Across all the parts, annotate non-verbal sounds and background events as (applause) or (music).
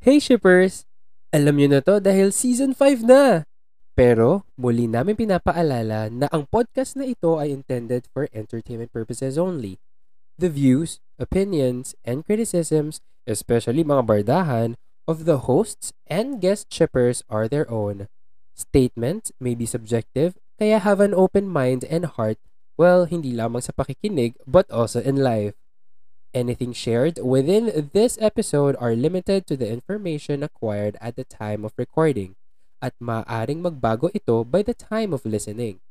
Hey shippers! Alam nyo na to dahil season 5 na! Pero muli namin pinapaalala na ang podcast na ito ay intended for entertainment purposes only. The views, opinions, and criticisms, especially mga bardahan, of the hosts and guest shippers are their own. Statements may be subjective, kaya have an open mind and heart, well, hindi lamang sa pakikinig, but also in life. Anything shared within this episode are limited to the information acquired at the time of recording at maaaring magbago ito by the time of listening.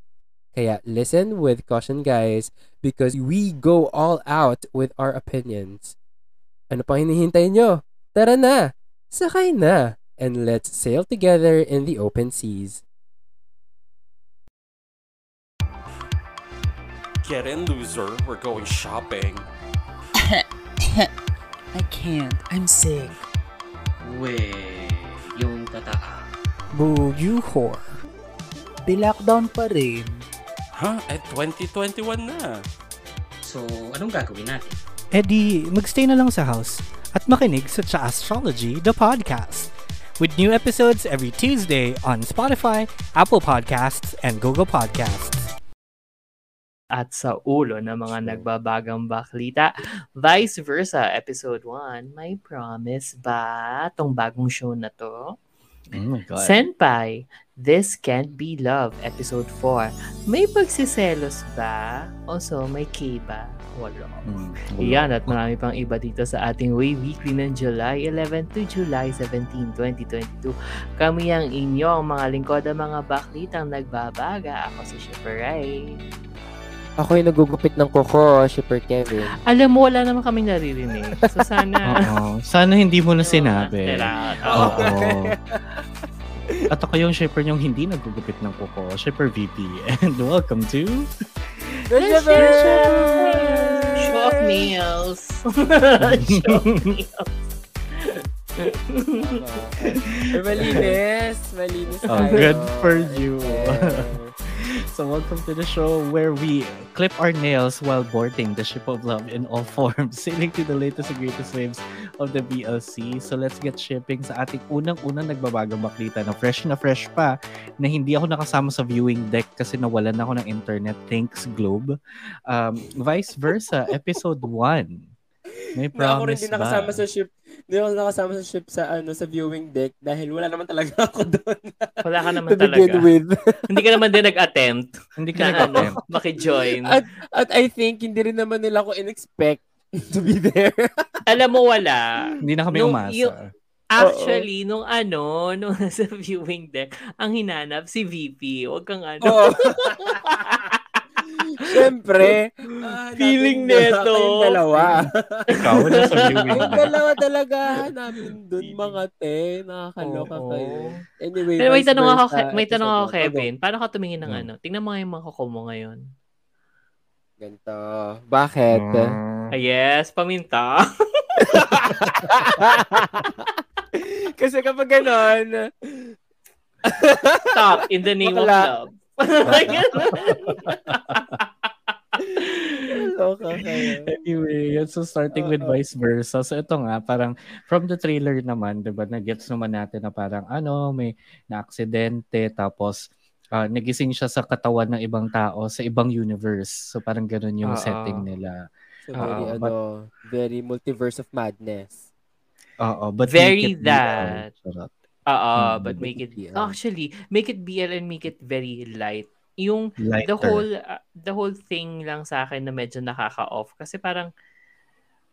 Kaya listen with caution guys because we go all out with our opinions. Ano pa hinihintay nyo? Tara na! Sakay na! And let's sail together in the open seas. Get in, loser. We're going shopping. (coughs) I can't. I'm sick. We, yung tataa. Boo, you whore. Di-lockdown pa rin. Huh? Eh, 2021 na. So, anong gagawin natin? Eh di, magstay na lang sa house at makinig sa Cha Astrology, the podcast. With new episodes every Tuesday on Spotify, Apple Podcasts, and Google Podcasts. At sa ulo ng mga nagbabagang baklita. Vice versa, episode 1. May promise ba tong bagong show na to? Oh my God. Senpai, This Can't Be Love, episode 4. May pagsiselos ba? Also, may K ba? Wala. Mm, Iyan at marami pang iba dito sa ating Way Weekly ng July 11 to July 17, 2022. Kami ang inyong mga lingkod ang mga baklitang nagbabaga. Ako si Shipper Ray. Ako yung nagugupit ng kuko, Shipper Kevin. Alam mo, wala naman kaming naririnig. So (laughs) sana... Oo. Sana hindi mo na sinabi. Oo. (laughs) At ako yung shipper yung hindi nagugupit ng kuko, shipper VP. And welcome to... The Show of nails. Show of nails. Eh, malinis. Malinis Oh, tayo. good for you. Yeah. So welcome to the show where we clip our nails while boarding the ship of love in all (laughs) forms, sailing to the latest and greatest waves of the BLC. So let's get shipping sa ating unang-unang nagbabagang baklita na fresh na fresh pa na hindi ako nakasama sa viewing deck kasi nawalan ako ng internet. Thanks Globe. Um, vice versa, episode 1. May Na ako rin promise din ba? nakasama sa ship. Hindi ako nakasama sa ship sa ano sa viewing deck dahil wala naman talaga (laughs) ako doon. Wala ka naman to begin talaga. with. (laughs) Hindi ka naman din nag-attempt Hindi ka na nag-attempt. ano, makijoin. At, at I think hindi rin naman nila ako in-expect (laughs) to be there. Alam mo, wala. Hindi na kami Nung umasa. yung- Actually, nung ano, nung nasa viewing deck, ang hinanap si VP. Huwag kang ano. Siyempre. ah, Feeling neto. kayong dalawa. Ikaw na sa viewing Yung dalawa talaga hanapin dun mga te. Nakakaloka Oo. kayo. Anyway, Pero may tanong ako, may tanong ako. Kevin. Paano ka tumingin ng Hmm. ano? Tingnan mo nga yung mga kuko mo ngayon. Ganito. Bakit? Mm. Ah, yes, paminta. (laughs) Kasi kapag ganon, Stop in the name of Bakla. love. Loka (laughs) kayo. Anyway, yun. so starting with Oo. vice versa. So ito nga, parang from the trailer naman, di ba, nag-gets naman natin na parang ano, may na-aksidente, tapos ah, nagising siya sa katawan ng ibang tao sa ibang universe. So parang ganun yung Oo. setting nila. So, very, Oo, ano, very multiverse of madness. Oo, but Very that. Oo, Hmm, but make it BL. actually make it BL and make it very light. Yung the Lighter. whole uh, the whole thing lang sa akin na medyo nakaka-off kasi parang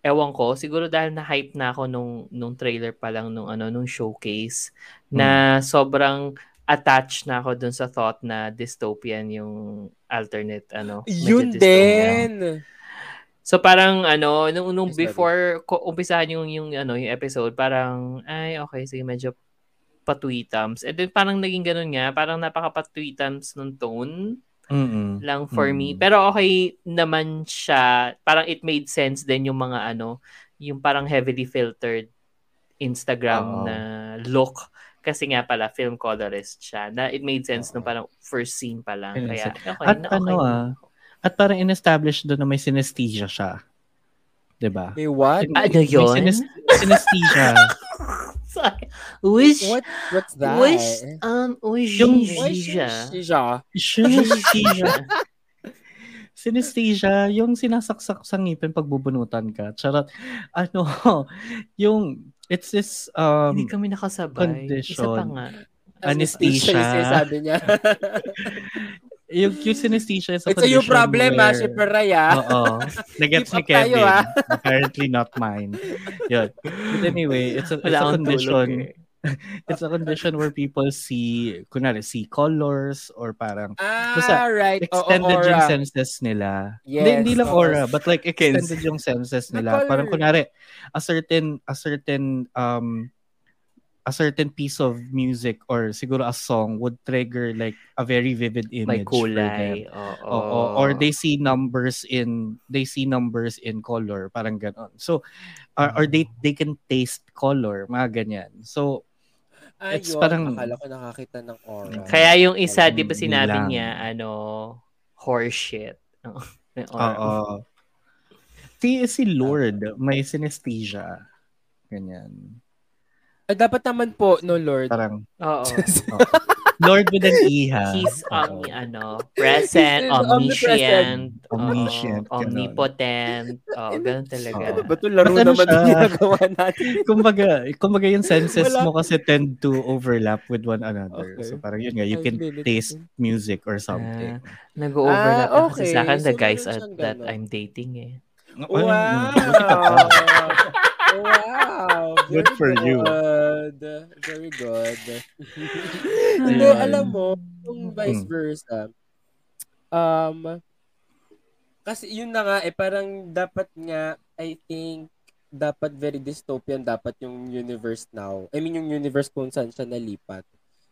ewan ko, siguro dahil na-hype na ako nung nung trailer pa lang nung ano nung showcase na sobrang attached na ako dun sa thought na dystopian yung alternate ano. Yun din! So parang ano, nung, nung before ko umpisahan yung yung ano, yung episode, parang ay okay, sige medyo patweetums. And then parang naging ganun nga, parang napaka-patweetums nung tone Mm-mm. lang for me. Mm. Pero okay naman siya. Parang it made sense din yung mga ano, yung parang heavily filtered Instagram Oo. na look. Kasi nga pala, film colorist siya. Na it made sense Oo. nung parang first scene pa lang. Kaya, okay, At na okay. ano ah, at parang in-establish doon na may synesthesia siya. 'Di ba? May what? Ano May yun? synes- synesthesia. (laughs) (laughs) Sorry. Wish, What, what's that? wish, um, wish, Yung- Synesthesia. Siya. (laughs) Synesthesia. Yung sinasaksak sa ngipin pag bubunutan ka. Charot. Ano, (laughs) yung, it's this, um, Hindi kami nakasabay. Isa pa condition. nga. Anesthesia. Yung sabi niya. Yung, yung synesthesia is a It's a you condition problem, ah, where- si Peraya. Oo. (laughs) Nagets ni up tayo, Kevin. ah. Apparently not mine. Yun. But anyway, it's a, it's a condition. tulog eh. (laughs) It's a condition where people see, kunwari, see colors or parang Ah, Basta, right. Oo, extended yung aura. senses nila. Yes, hindi, hindi lang oo. aura, but like extended yung senses nila. Parang kunwari, a certain, a certain, um, a certain piece of music or siguro a song would trigger like a very vivid May image for them. kulay. Oo. Oo. Or they see numbers in they see numbers in color, parang ganon. So or, or they they can taste color, mga ganyan. So Ayun, It's parang- akala ko nakakita ng aura. Kaya yung isa, di ba sinabi lang. niya, ano, horseshit. (laughs) May aura. oo. Si si Lord may synesthesia. Ganyan. Ah, dapat naman po, no Lord. Parang Oo. (laughs) Lord with an iha. He's Oo. omni, ano, present, He's omniscient, oo, Omniscient, ganun. omnipotent. Oo, ganun talaga. Oo. Ba ito laro ano naman siya? yung ginagawa natin? (laughs) kumbaga, kumbaga yung senses Wala. mo kasi tend to overlap with one another. Okay. So parang yun nga, you can taste music or something. Nag-overlap Ah, na kasi okay. sa akin, the So, guys meron at, siyang that. I'm dating eh. Ay, Wow! (laughs) wow! Good for you. good. Very good. (laughs) Hindi, alam mo, yung vice Mm. versa, um, kasi yun na nga, eh, parang dapat nga, I think, dapat very dystopian dapat yung universe now. I mean, yung universe kung saan siya nalipat.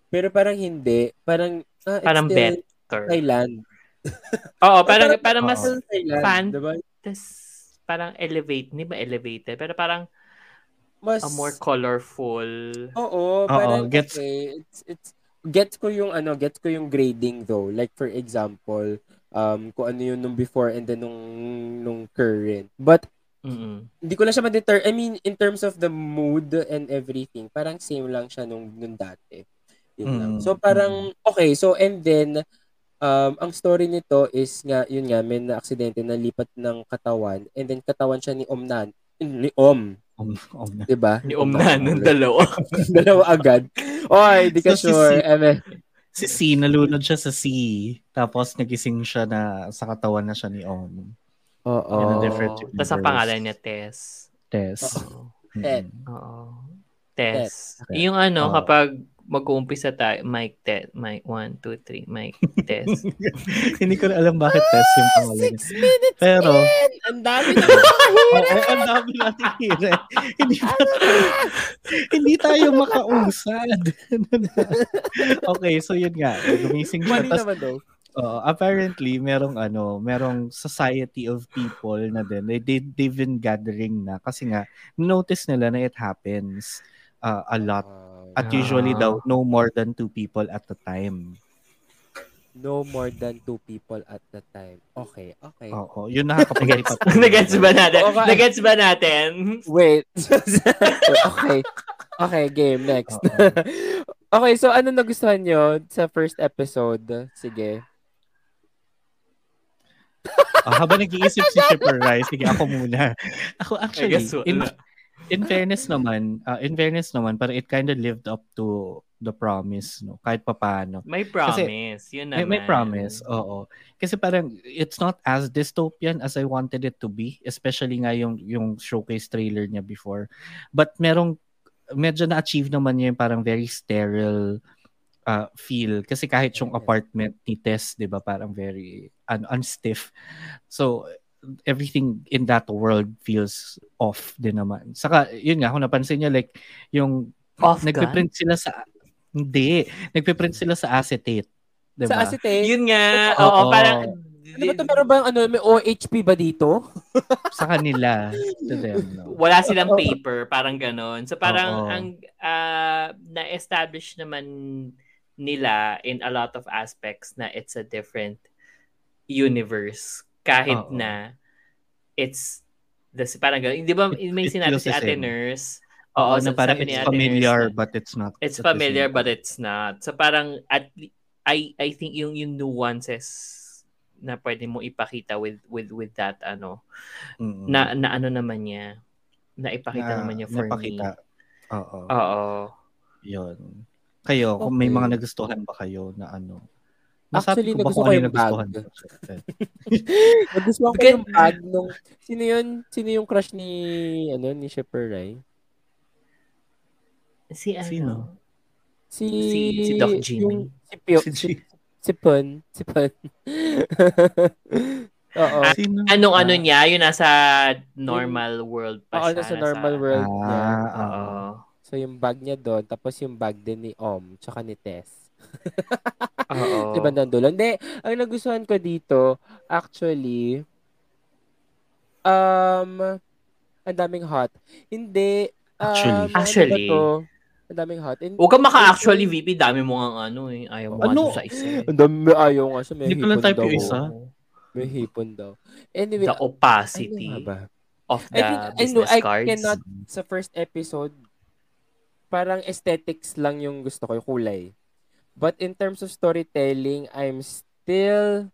Pero parang hindi. Parang, ah, it's Parang still better. Thailand. Oo, parang, parang Oo. mas Thailand, fan- diba? tas, parang elevate, hindi ba elevated? Pero parang Mas, a more colorful. Oo, parang gets- okay, it's it's gets ko yung ano, gets ko yung grading though. Like for example, um kung ano yung nung before and then nung nung current. But Mm-mm. hindi ko na siya ma-deter. I mean, in terms of the mood and everything, parang same lang siya nung nung dati. Yun lang. Mm, So parang okay, so and then um ang story nito is nga yun nga may na aksidente na lipat ng katawan and then katawan siya ni Om Nan ni Om, Um, um, 'di ba? Ni Om na, nung dalawa. (laughs) Dalawa agad. Oy, di ka So, sure. Si- Eme. si C, nalunod siya sa C. Tapos nagising siya na sa katawan na siya ni Om. Oo. In a different Oo. Tapos ang pangalan niya, Tess. Test. Oo. Ted. Oo. Tess. Okay. Yung ano, Oo. kapag mag-uumpisa tayo, mic test, mic 1, 2, 3, mic (laughs) test. Hindi ko na alam bakit test yung pangalan niya. minutes Pero, Ang dami na (laughs) Oo, ang dami natin hira. hindi, pa, hindi tayo makausad. (laughs) okay, so yun nga. Gumising siya. Tas, naman daw. uh, apparently, merong ano, merong society of people na din. They, they, they've been gathering na. Kasi nga, notice nila na it happens uh, a lot. At usually Ah. daw, no more than two people at a time. No more than two people at the time. Okay, okay. Oo, yun nakakapagalipat. Nagets ba natin? Nga. Nagets ba natin? Wait. (laughs) okay. Okay, game. Next. (laughs) Okay, so ano nagustuhan nyo sa first episode? Sige. Ah, habang nag-iisip si Shipper Rice, sige ako muna. Ako I actually, guess in, wala. In fairness naman, uh, in fairness naman, parang it kind of lived up to the promise, no? Kahit papaano. May promise. yun May, naman. may promise, oo. Kasi parang it's not as dystopian as I wanted it to be, especially nga yung, yung showcase trailer niya before. But merong, medyo na-achieve naman niya yung parang very sterile uh, feel. Kasi kahit yung apartment ni Tess, di ba, parang very un- unstiff. So, everything in that world feels off din naman. Saka, yun nga, kung napansin niya, like, yung Off gun? nagpiprint sila sa, hindi, nagpiprint sila sa acetate. Diba? Sa acetate? Yun nga. Oo. Oo, parang... Ano ba ito? Meron bang ano, may OHP ba dito? (laughs) sa kanila. To them, no? wala silang paper, parang ganon. So parang Oo. ang ah, na-establish naman nila in a lot of aspects na it's a different universe kahit Oo. na it's the parang ganon. Di ba may It sinabi si Ate. Nurse Oo, na parang it's familiar Nurse but it's not. It's familiar but it's not. So parang at I I think yung yung nuances na pwede mo ipakita with with with that ano Mm-mm. na na ano naman niya na ipakita Na- naman niya for napakita. me. Oo. Oo. Yun. Kayo, kung may Okay. mga nagustuhan ba kayo na ano? Actually, Nasabi ko ba nagusto kung ko ano yung nagustuhan (laughs) Nagustuhan ko yung bag nung... Sino yun? Sino yung crush ni, ano, ni Shipper Rai? Si ano? Sino? Si... Si- si Doc Jimmy. Si, Pio, Si si, si Pun. Si Pun. Oo. Sino? Anong Ah, ano niya? Yung nasa normal world pa Oo, siya. nasa normal world. Ah, Oo. oo. So, yung bag niya doon, tapos yung bag din ni Om, tsaka ni Tess. (laughs) Oo. Di ba dulo? Hindi, ang nagustuhan ko dito, actually, um, ang daming hot. Hindi, um, Actually. Actually. Ano to? Ang daming hot. In, Huwag kang maka-actually, VP. Dami mo nga ano eh. Ayaw mo Ano? ano? sa isa. eh. Ang dami, ayaw nga siya. May Hindi ko lang hipon type daw. yung isa. May hipon daw. Anyway, The opacity ano nga ba? of I the think, I know, business I cards. cannot, sa first episode, parang aesthetics lang yung gusto ko, yung kulay. But in terms of storytelling, I'm still,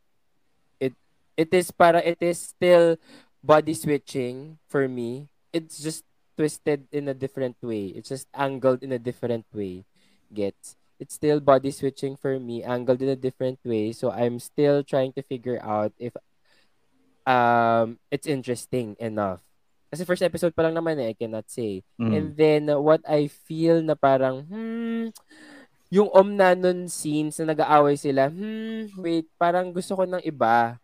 it, it is para, it is still body switching for me. It's just twisted in a different way. It's just angled in a different way. Gets? It's still body switching for me, angled in a different way. So I'm still trying to figure out if um it's interesting enough. Kasi first episode pa lang naman eh, I cannot say. Mm. And then what I feel na parang hmm yung Omnanon scenes na nag-aaway sila, hmm, wait, parang gusto ko ng iba.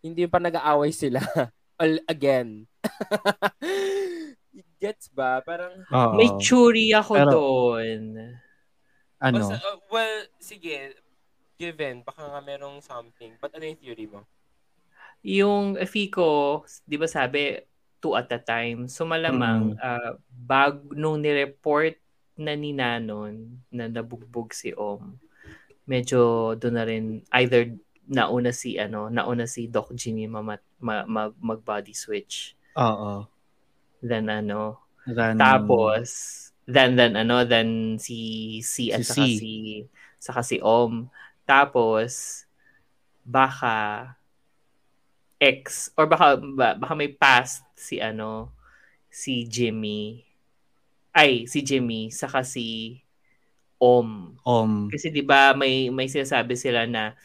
Hindi yung pa nag-aaway sila. (laughs) All again. (laughs) Gets ba? Parang, Oo. May churi ako Pero- doon. ano? Basta, uh, well, sige, given, baka nga merong something. But ano yung theory mo? Yung Fico, di ba sabi, two at a time. So malamang, ah, bag nung nireport na ni Nanon na nabugbog si Om, medyo doon na rin, either nauna si ano, nauna si Doc Jimmy mamat, ma, mag, mag body switch. Oo. Then ano, Run. Tapos, then, then, ano, then si si at Si saka si, saka si Om. Tapos, baka ex, or baka, ba- baka may past si ano, si Jimmy. Ay, si Jimmy, saka si Om. Om. Kasi 'di ba may may sinasabi sila na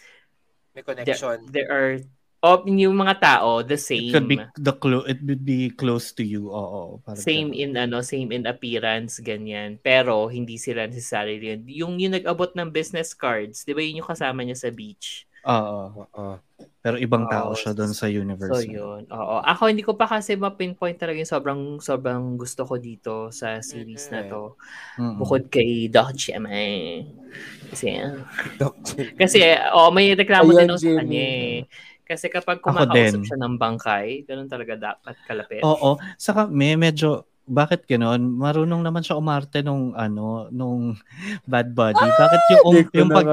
May there, there are oh, yung mga tao the same. It could be the clo- it would be close to you. Oo. parang same ganun. in ano, same in appearance, ganyan. Pero hindi sila necessarily yun. Yung yung nag-abot ng business cards, 'di ba yun yung kasama niya sa beach? Oo. Oo. Pero ibang tao Oo. siya doon sa universe. So yun. Oo. Ako hindi ko pa kasi ma-pinpoint talaga yung sobrang sobrang gusto ko dito sa series na to. Mm-mm. Bukod kay Doc Cheme. Kasi ah, Doc kasi oh, may reklamo Ayan, din ako sa Jimmy. kanya eh. Kasi kapag Ako kumakausap din. siya ng bangkay, ganun talaga dapat kalapit. Oo. Saka may medyo bakit ganoon? Marunong naman siya umarte nung ano, nung (laughs) Bad Buddy. Bakit yung um, yung pag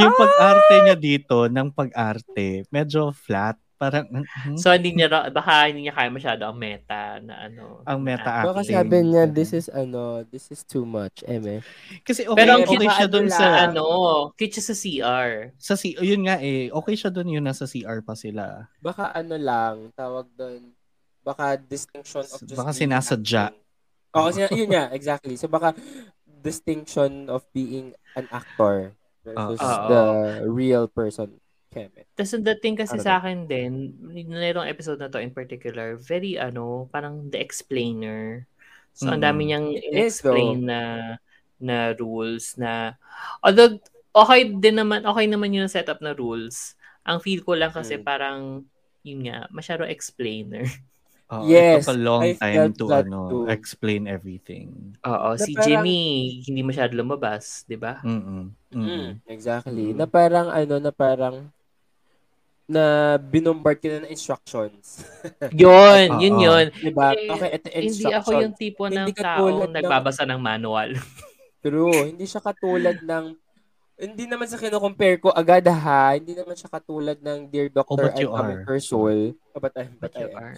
yung pag-arte niya dito ng pag-arte, medyo flat, parang hmm, So hindi niya baka hindi niya kaya masyado ang meta na ano. ang meta na- Baka acting. sabi niya, this is ano, this is too much, eme. Kasi okay, Pero ang okay siya doon sa ano, siya sa CR. sa C, yun nga eh, okay siya doon yun nasa CR pa sila. Baka ano lang, tawag doon, baka distinction of just Baka being sinasadya. Oo, sina- yun nga, exactly. So baka distinction of being an actor versus Oo. the real person. Tapos ang dating kasi Ano sa akin din, nitong episode na to in particular, very ano, parang the explainer. So ang Mm. dami niyang It is, in-explain na na rules na although okay din naman, okay naman yung setup na rules. Ang feel ko lang kasi Mm. parang yun nga, masyado explainer. (laughs) Oo, Yes, it took a long I time to ano, too. explain everything. Oo, Na si parang- Jimmy hindi masyado lumabas, 'di ba? Mm. Exactly. Mm. Na parang ano, na parang na binombard ka na ng instructions. (laughs) Yun, Oo. yun yun. diba? Eh, Okay, ito Hindi instruction. ako yung tipo ng Hindi tao nagbabasa ng manual. True. Hindi siya katulad ng hindi naman sa kino-compare ko agad ha. Hindi naman siya katulad ng Dear Doctor, Oh, I'm coming for soul. Oh, but I'm, but But you I am. are.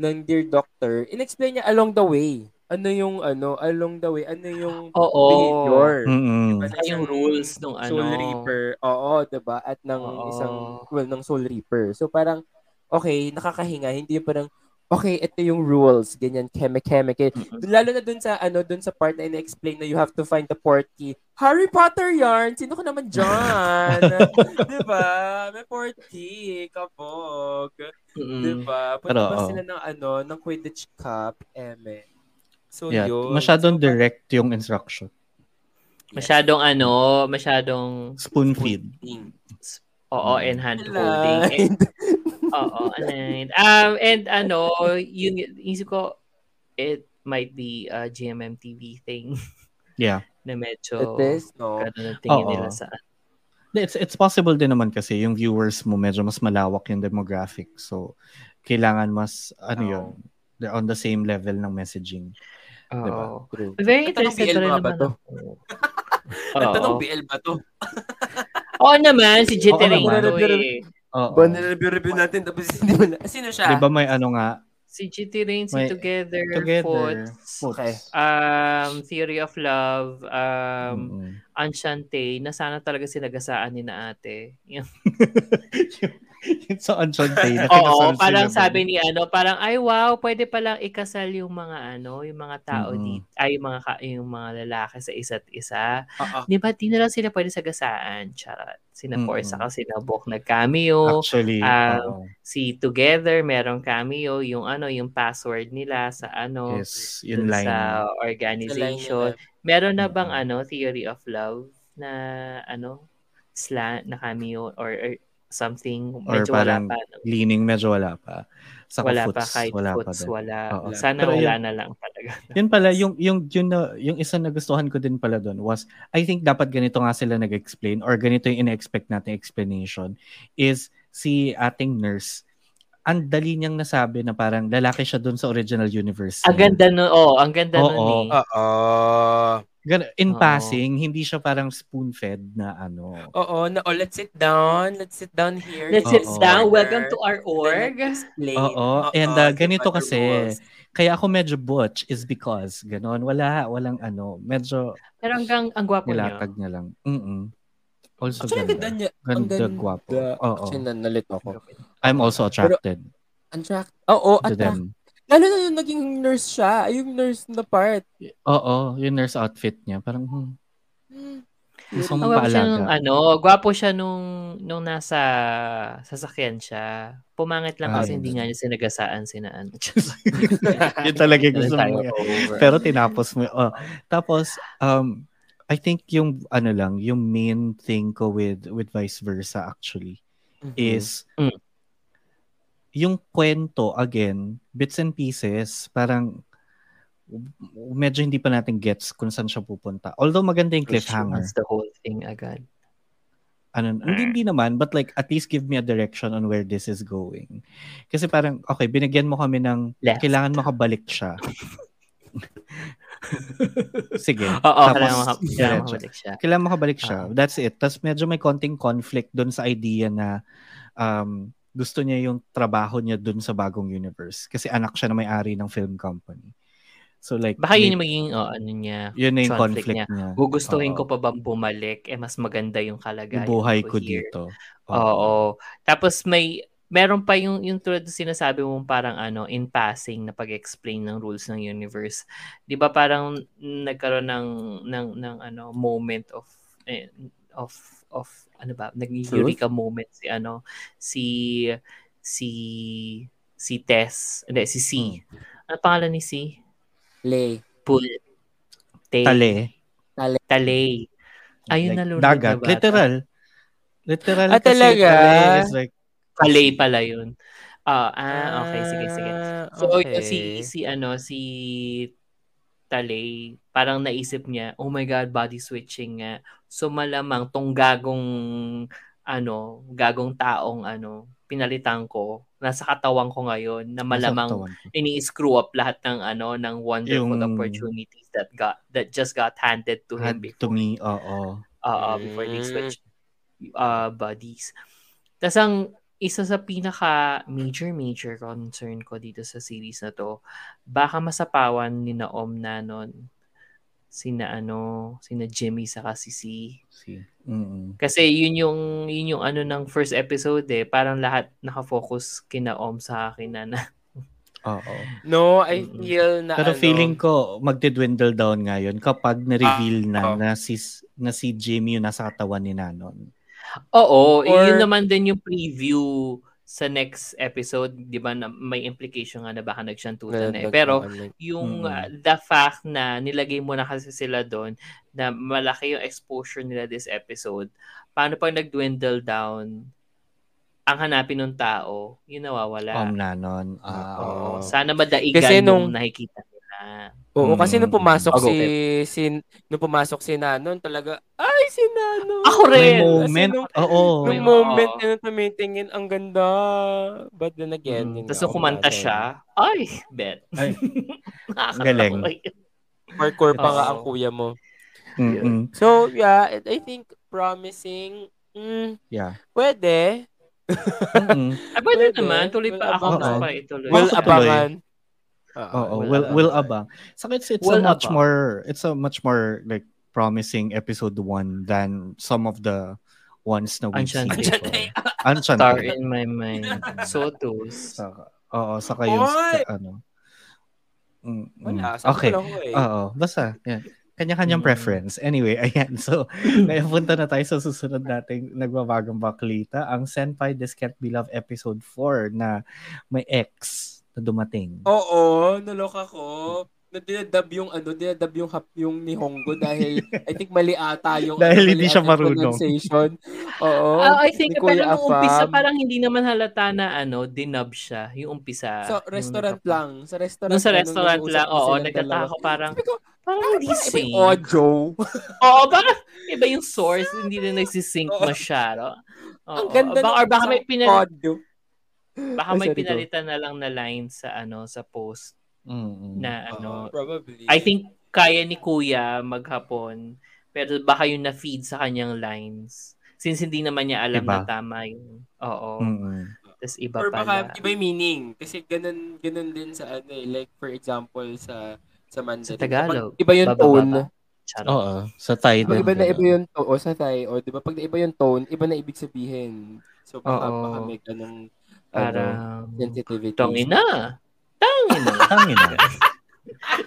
Ng Dear Doctor. In-explain niya along the way. ano yung ano, along the way, ano yung Oo. behavior. Mm-mm. Diba, yung rules nung ano. Soul Reaper. Oo, 'di ba? At ng Oo. isang well ng Soul Reaper. So parang okay, nakakahinga, hindi yung parang okay, ito yung rules, ganyan, keme keme. Mm-mm. Lalo na dun sa ano, dun sa part na ina-explain na you have to find the port key. Harry Potter yarn. Sino ko naman diyan? (laughs) 'Di ba? May port key, kabog. Mm-mm. 'Di ba? Punta Pero, ba oo. sila ng ano, ng Quidditch Cup, eme. So Yeah, yun. masyadong So, direct yung instruction. Masyadong ano, masyadong Spoon feed. oo, Mm. and hand holding. And, (laughs) Aligned. Oo, (laughs) aligned. Um, and ano, yun, isip ko, it might be a GMM TV thing (laughs) Yeah. na medyo It is, no? ang tingin Oo. nila sa It's it's possible din naman kasi yung viewers mo medyo mas malawak yung demographic. So kailangan mas ano Oo. yun, they're on the same level ng messaging. Oo. Diba? True. Very interested BL rin nga ba naman to? ako. (laughs) Ang tanong, Oo. BL ba to? Oo naman, si Oo Jittering naman. eh. Oo. Ba, nireview-review natin tapos hindi mo na. Sino siya? Di ba may ano nga? Si Jittering, si May- Together, Together. Foots. Okay. um, Theory of Love, um, Mm-mm. Anshante, na sana talaga sinagasaan ni na ate. Yung- (laughs) (laughs) yung sa Anchante. Oo, parang sabi ni ano, parang ay wow, pwede palang ikasal yung mga ano, yung mga tao Mm-mm. dito, ay yung mga yung mga lalaki sa isa't isa. Oo. Di ba, di na lang sila pwede sagasaan. Charot. Sina Mm-mm. Forza kasi sina Bok nag-cameo. Actually, Um, oo. si Together, merong cameo. Yung ano, yung password nila sa ano, yes, yun line. sa Sa line organization. nila. Meron na bang Mm. ano, Theory of Love na ano, slant na cameo or, or something? Or Medyo wala parang pa. leaning medyo wala pa. Sa wala foots, pa kahit wala pa foots, din. wala. Oo. Sana Pero wala yun- na lang talaga. (laughs) Yun pala, yung, yung, yun na, yung isa na gustuhan ko din pala doon was, I think dapat ganito nga sila nag-explain or ganito yung ina-expect natin explanation is si ating nurse, ang dali niyang nasabi na parang lalaki siya doon sa original universe. Ang ganda nun, oh, ang ganda Oo. nun eh. Oo. Gan- In Oo. passing, hindi siya parang spoon-fed na ano. Oo, na, oh, let's sit down. Let's sit down here. Let's sit down. Welcome to our org. Oo, and, uh, ganito kasi, Kaya ako medyo butch is because, ganon, wala, walang ano, medyo Pero hanggang ang gwapo niya. nilatag niya lang. Mm Also Actually, ang ganda ganda. niya. Ang Ganda, ganda. gwapo. Oo. Actually, nanalit ako. I'm also attracted Attract. Oo, to attract. them. Lalo na yung naging nurse siya. Yung nurse na part. Oo, yung nurse outfit niya. Parang, hmm, gusto Ang mong gwapo siya nung, ano, gwapo siya nung, nung nasa sasakyan siya. Pumangit lang Ah, kasi hindi nga niya sinagasaan sina ano. (laughs) yun talaga yung gusto mo. Pero tinapos mo. Oh. Tapos, um, I think yung, ano lang, yung main thing ko with, with vice versa actually, is Mm. yung kwento, again, bits and pieces, parang medyo hindi pa natin gets kung saan siya pupunta. Although maganda yung cliffhanger. the whole thing agad. Ano, hindi, hindi naman, but like at least give me a direction on where this is going. Kasi parang, okay, binigyan mo kami ng, Left. kailangan makabalik siya. (laughs) Sige. Oo, Tapos, kailangan, maka- kailangan makabalik siya. Kailangan makabalik siya. Ah. That's it. Tapos medyo may konting conflict doon sa idea na um, gusto niya yung trabaho niya doon sa bagong universe. Kasi anak siya na may-ari ng film company. So like, Baka yun yung maging, oh, ano niya, yun na yung conflict conflict, niya. gugustuhin Oo. ko pa bang bumalik? Eh, mas maganda yung kalagayan buhay ko ko dito. Oo. Tapos may meron pa yung yung tulad ng sinasabi mo parang ano in passing na pag-explain ng rules ng universe. 'Di ba parang nagkaroon ng ng ng ano moment of eh, of of ano ba naging eureka moment si ano si si si Tess hindi si C ano pangalan ni C Lay. Pool Tay Tale. Talay ayun like, na lunod na dagat. bata. Literal. Literal Ah, kasi talaga? tale is like, Kalay pala yun. Ah, ah, okay, sige, sige. Ah, So, okay. yun, si, si, ano, si Talay, parang naisip niya, oh my God, body switching nga. So, malamang tong gagong, ano, gagong taong, ano, pinalitan ko, nasa katawan ko ngayon, na malamang ini-screw up lahat ng, ano, ng wonderful Yung- opportunities that got, that just got handed to him before. to me, oo. uh, before they Mm. switch uh, bodies. Tapos ang isa sa pinaka major major concern ko dito sa series na to, baka masapawan ni Naom na nun sina ano, sina Jimmy sa si C. Si. Mm-mm. Kasi yun yung yun yung ano ng first episode eh, parang lahat nakafocus kina Om sa akin na, na Oo. No, I Mm-mm. feel na Pero ano, feeling ko magdi-dwindle down ngayon kapag na-reveal na oo. na si na si Jamie yung nasa katawan ni Nanon. Oo, Or- yun naman din yung preview sa next episode, 'di ba? Na may implication nga na baka nagsantutan na eh. Pero yung Mm. uh, the fact na nilagay mo na kasi sila doon na malaki yung exposure nila this episode, paano pag nag-dwindle down ang hanapin ng tao, yun nawawala. Om Nanon. Ah, Oo. oo. Sana madaigan Kasi nung nung- nakikita nila. Oo, kasi nung pumasok Ako, si, si nung pumasok si Nanon, talaga, ay, si Nanon! Ako May rin! Kasi moment. nung, Oo. nung moment na nung tumitingin, ang ganda. But then again, Mm. Tapos nung kumanta siya, ay, bet. Ay. (laughs) Galing. Hardcore pa nga ang kuya mo. Mm-mm. So, yeah, I think promising, mm, Yeah. pwede. Mm-mm. Ay, pwede Pwede. naman. Tuloy pa ako. abangan. Gusto pa ituloy. Will Makakatuloy. abangan. Oo, will will abang. will abang. So it's it's Will a much abang. more it's a much more like promising episode 1 than some of the ones na we've seen Enchanted. before. (laughs) Enchanted. Star in my mind. Sotos. Saka, oo, saka yung Oy! ano. Mm, mm. Wala, sabi Okay. ko lang ko eh. Oo, basta. Yan. Kanya-kanyang Mm. preference. Anyway, (laughs) ayan. So, (laughs) napunta na tayo sa susunod nating nagbabagang baklita, ang Senpai This Can't Be Love episode 4 na may X na dumating. Oo, naloka ko. Na dinadub yung ano, dinadub yung hap yung ni Hongo dahil I think mali ata yung (laughs) Dahil ano, hindi mali siya yung marunong. Oo. Ah, I think, pero nung umpisa, parang hindi naman halata na ano, dinub siya. Yung umpisa. Sa Nung restaurant nakap- lang. Sa restaurant Nung sa restaurant nag-uusap lang, na oo, nagtataka ko parang, parang parang hindi iba yung sync. audio. (laughs) Oo, parang iba yung source, hindi na (laughs) nagsisync masyado. Oo. Ang ganda baka, ng or baka may pinal audio. Baka Ay, may pinalitan na lang na line sa ano sa post Mm-mm. na Oo, ano. probably. I think kaya ni Kuya maghapon, pero baka yung na-feed sa kanyang lines. Since hindi naman niya alam Iba. na tama yung, oo. Mm-mm. Tapos iba Or pala. baka iba yung meaning. Kasi ganun, ganun din sa ano eh. Like, for example, sa sa Mandarin. Sa Tagalog. Kapag iba yung Bababa tone. ba? Charot. Oo, sa Thai din. iba na iba yung tone, o sa Thai, o di ba, pag iba yung tone, iba na ibig sabihin. So, baka, Oo. baka may ganung, ano, Parang, sensitivity. tangina. Tangina. (laughs) Tangina.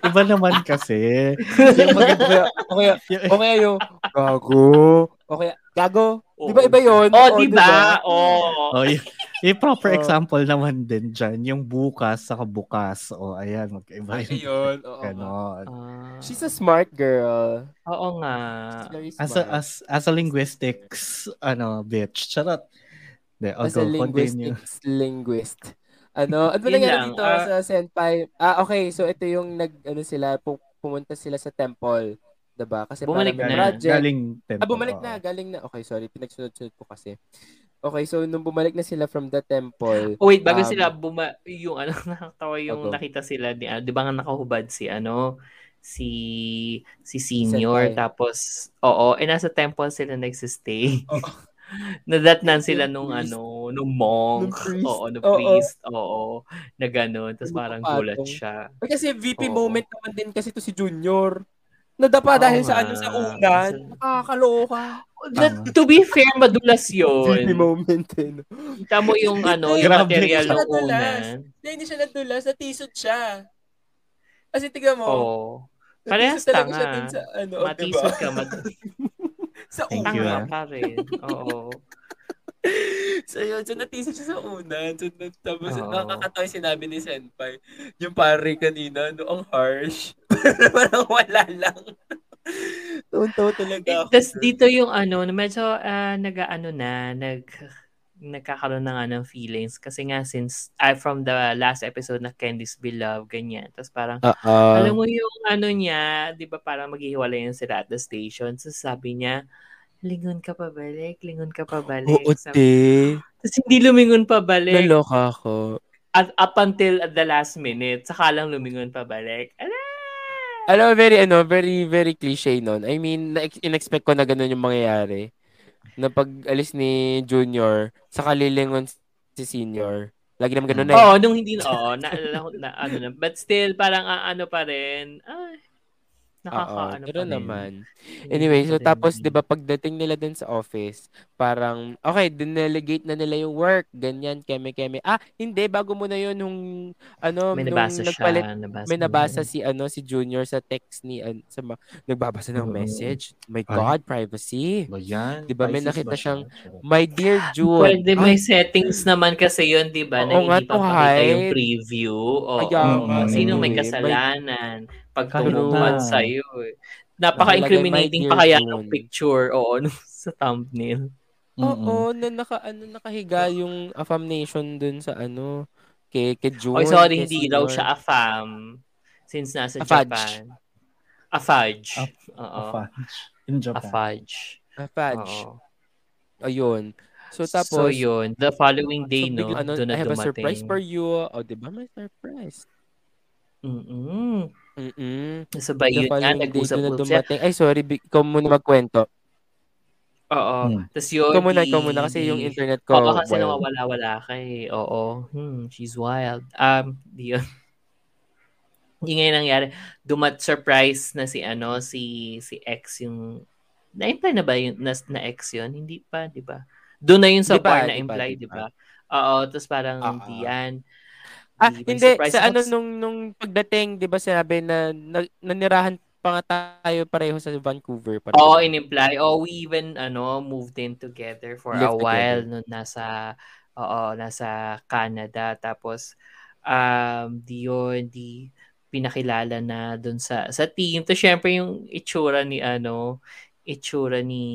Iba naman kasi. yung maganda, O kaya, o kaya yung, gago. O kaya, gago. Di ba iba yun? Oh, O, di ba? Oh. oh, yung, yung proper Oh. example naman din dyan, yung bukas sa bukas. O, oh, ayan, magkaiba yun. yun. Oo. Ganon. Ah, She's a smart girl. oo nga. She's very As a, as, as a linguistics, ano, bitch. Charot. De, As a go, continue. linguistics linguist. Ano, (laughs) ano ba nangyari lang, dito ah. sa Senpai? Ah, okay. So, ito yung nag, ano sila, pu- pumunta sila sa temple. Diba? Kasi Bumalik na. project. Galing tempo. Ah, bumalik na. Galing na. Okay, sorry. Pinagsunod-sunod ko kasi. Okay, so nung bumalik na sila from the temple. Oh, wait, bago Um, sila buma yung ano (laughs) nakakatawa yung Opo. nakita sila ni ah, 'di ba nga nakahubad si ano si si senior Senpai. tapos oo eh nasa temple sila nagsistay. Oo. Nadatnan sila nung priest. ano nung monk. Nung priest. Oo, nung Oo. priest. Oo. Na ganun. Tapos parang gulat siya. Eh, Kasi VP Oo. moment naman din kasi to si Junior. Nadapa Oo dahil sa ano sa unan. Nakakaloka. Na- to be fair, madulas (laughs) VP yun. moment din. Kita mo yung ano, yung material Siya ng unan. Hindi, hindi siya nadulas. Natisod siya. Kasi tignan mo. Oo. natisod Parehas siya tanga. dun sa ano. oh, Matisod diba? ka, mad- (laughs) sa Thank you, unan. tanga pa rin. Oo. So yun, so natisod siya sa unan. So, na- tapos Oo. nakakatawa yung sinabi ni Senpai. Yung pare kanina, no, ang harsh. (laughs) Parang wala lang. Tuntaw talaga ako. Tapos dito yung ano, medyo ah, nag-ano na, nag nagkakaroon na nga ng feelings kasi nga since ah, from the last episode na Candy's Beloved, ganyan. Tapos parang, Oo. alam mo yung ano niya, di ba parang maghihiwalay yan sila at the station. So sabi niya, lingon ka pa balik, lingon ka pa balik. Oo, Sabi-. Tapos hindi lumingon pa balik. Naloka ako. At up until at the last minute, saka lang lumingon pa balik. Ala! Alam mo, very, ano, very, very cliche nun. I mean, na- in-expect ko na ganun yung mangyayari. Na pag alis ni Junior, sa kalilingon si senior. Lagi naman ganun Mm. eh. Oo, nung hindi, oo, naalala ko na, ano na, but still, parang ah, ano pa rin, ay, nakaka, Oo, ano pero pa rin. naman. Hindi Anyway, so tapos 'di ba pagdating nila dun sa office, parang okay, dinelegate na nila yung work, ganyan, keme-keme. Ah, hindi bago muna 'yun nung ano, May nung nabasa nagpalit siya, nabasa may niya. nabasa si ano si Junior sa text ni an- sa ma- nagbabasa ng Oo. message. My Ay. God, privacy. Ba yan? Di ba, may nakita ba siya? siyang My dear (gasps) June. Pwede Ah, may settings naman kasi yun, di ba? Na hindi pa pakita yung preview. Oo. Kaya nga, Sino may kasalanan? Pag Kahit tumupan na. sa'yo. Eh. Napaka-incriminating pa "My kaya ng June." picture. Oo, (laughs) nung sa thumbnail. Oo, na naka ano nakahiga yung affirm nation dun sa ano kay kay June. Oy, sorry, hindi senior. siya afam. Since nasa Afaj. Japan. Afaj. Af- (laughs) Oo. Afaj. In Japan. Afaj. Afaj. Oo. Ayun. So so tapos yun, the following day, so, no, ano, doon I na have a dumating. surprise for you. O, di ba? May surprise. Mm-mm. Mm-mm. So ba The yun nga, doon na dumating. Ay, sorry. Ikaw muna magkwento. Oo. Hmm. Tapos yun, Ikaw muna, ikaw muna. Kasi yung internet ko, Oo, kasi wild. nawawala-wala ka eh. Oo. Hmm, she's wild. Um, di yun. (laughs) Yung ngayon nangyari, dumat surprise na si ano, si si X yung na-imply na ba yung na, na X yun? Hindi pa, di ba? Doon na yun sa bar na di ba? Oo, tapos parang di ah. yan. Ah, hindi. Sa ano, notes. nung, nung pagdating, di ba sinabi na, na nanirahan pa nga tayo pareho sa Vancouver. Parang Oo, ganun. in-imply. Oh, we even ano moved in together for a Lived while together. nung nasa oo, nasa Canada tapos um di yun, di pinakilala na doon sa sa team. To syempre yung itsura ni ano, itsura ni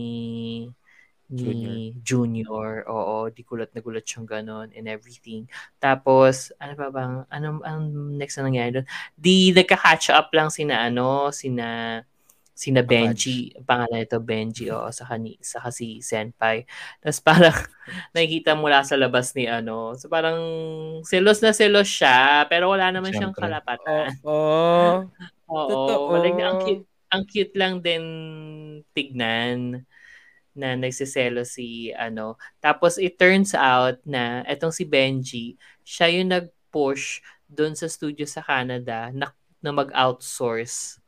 ni Junior. Oo, di gulat na gulat siyang ganon and everything. Tapos, ano pa bang, ano, ang next na nangyari doon? Di, nagka-catch up lang sina, ano, sina, sina Benji. Ang pangalan nito, Benji, oo, (laughs) sa kani, sa kasi Senpai. Tapos parang, (laughs) nakikita mula sa labas ni, ano, so parang, selos na selos siya, pero wala naman siyang Siyempre. kalapatan. Oo. Oo, (laughs) Totoo. like, ang cute, ang cute lang din tignan na nagsiselo si ano. Tapos it turns out na etong si Benji, siya yung nag-push doon sa studio sa Canada na, na mag-outsource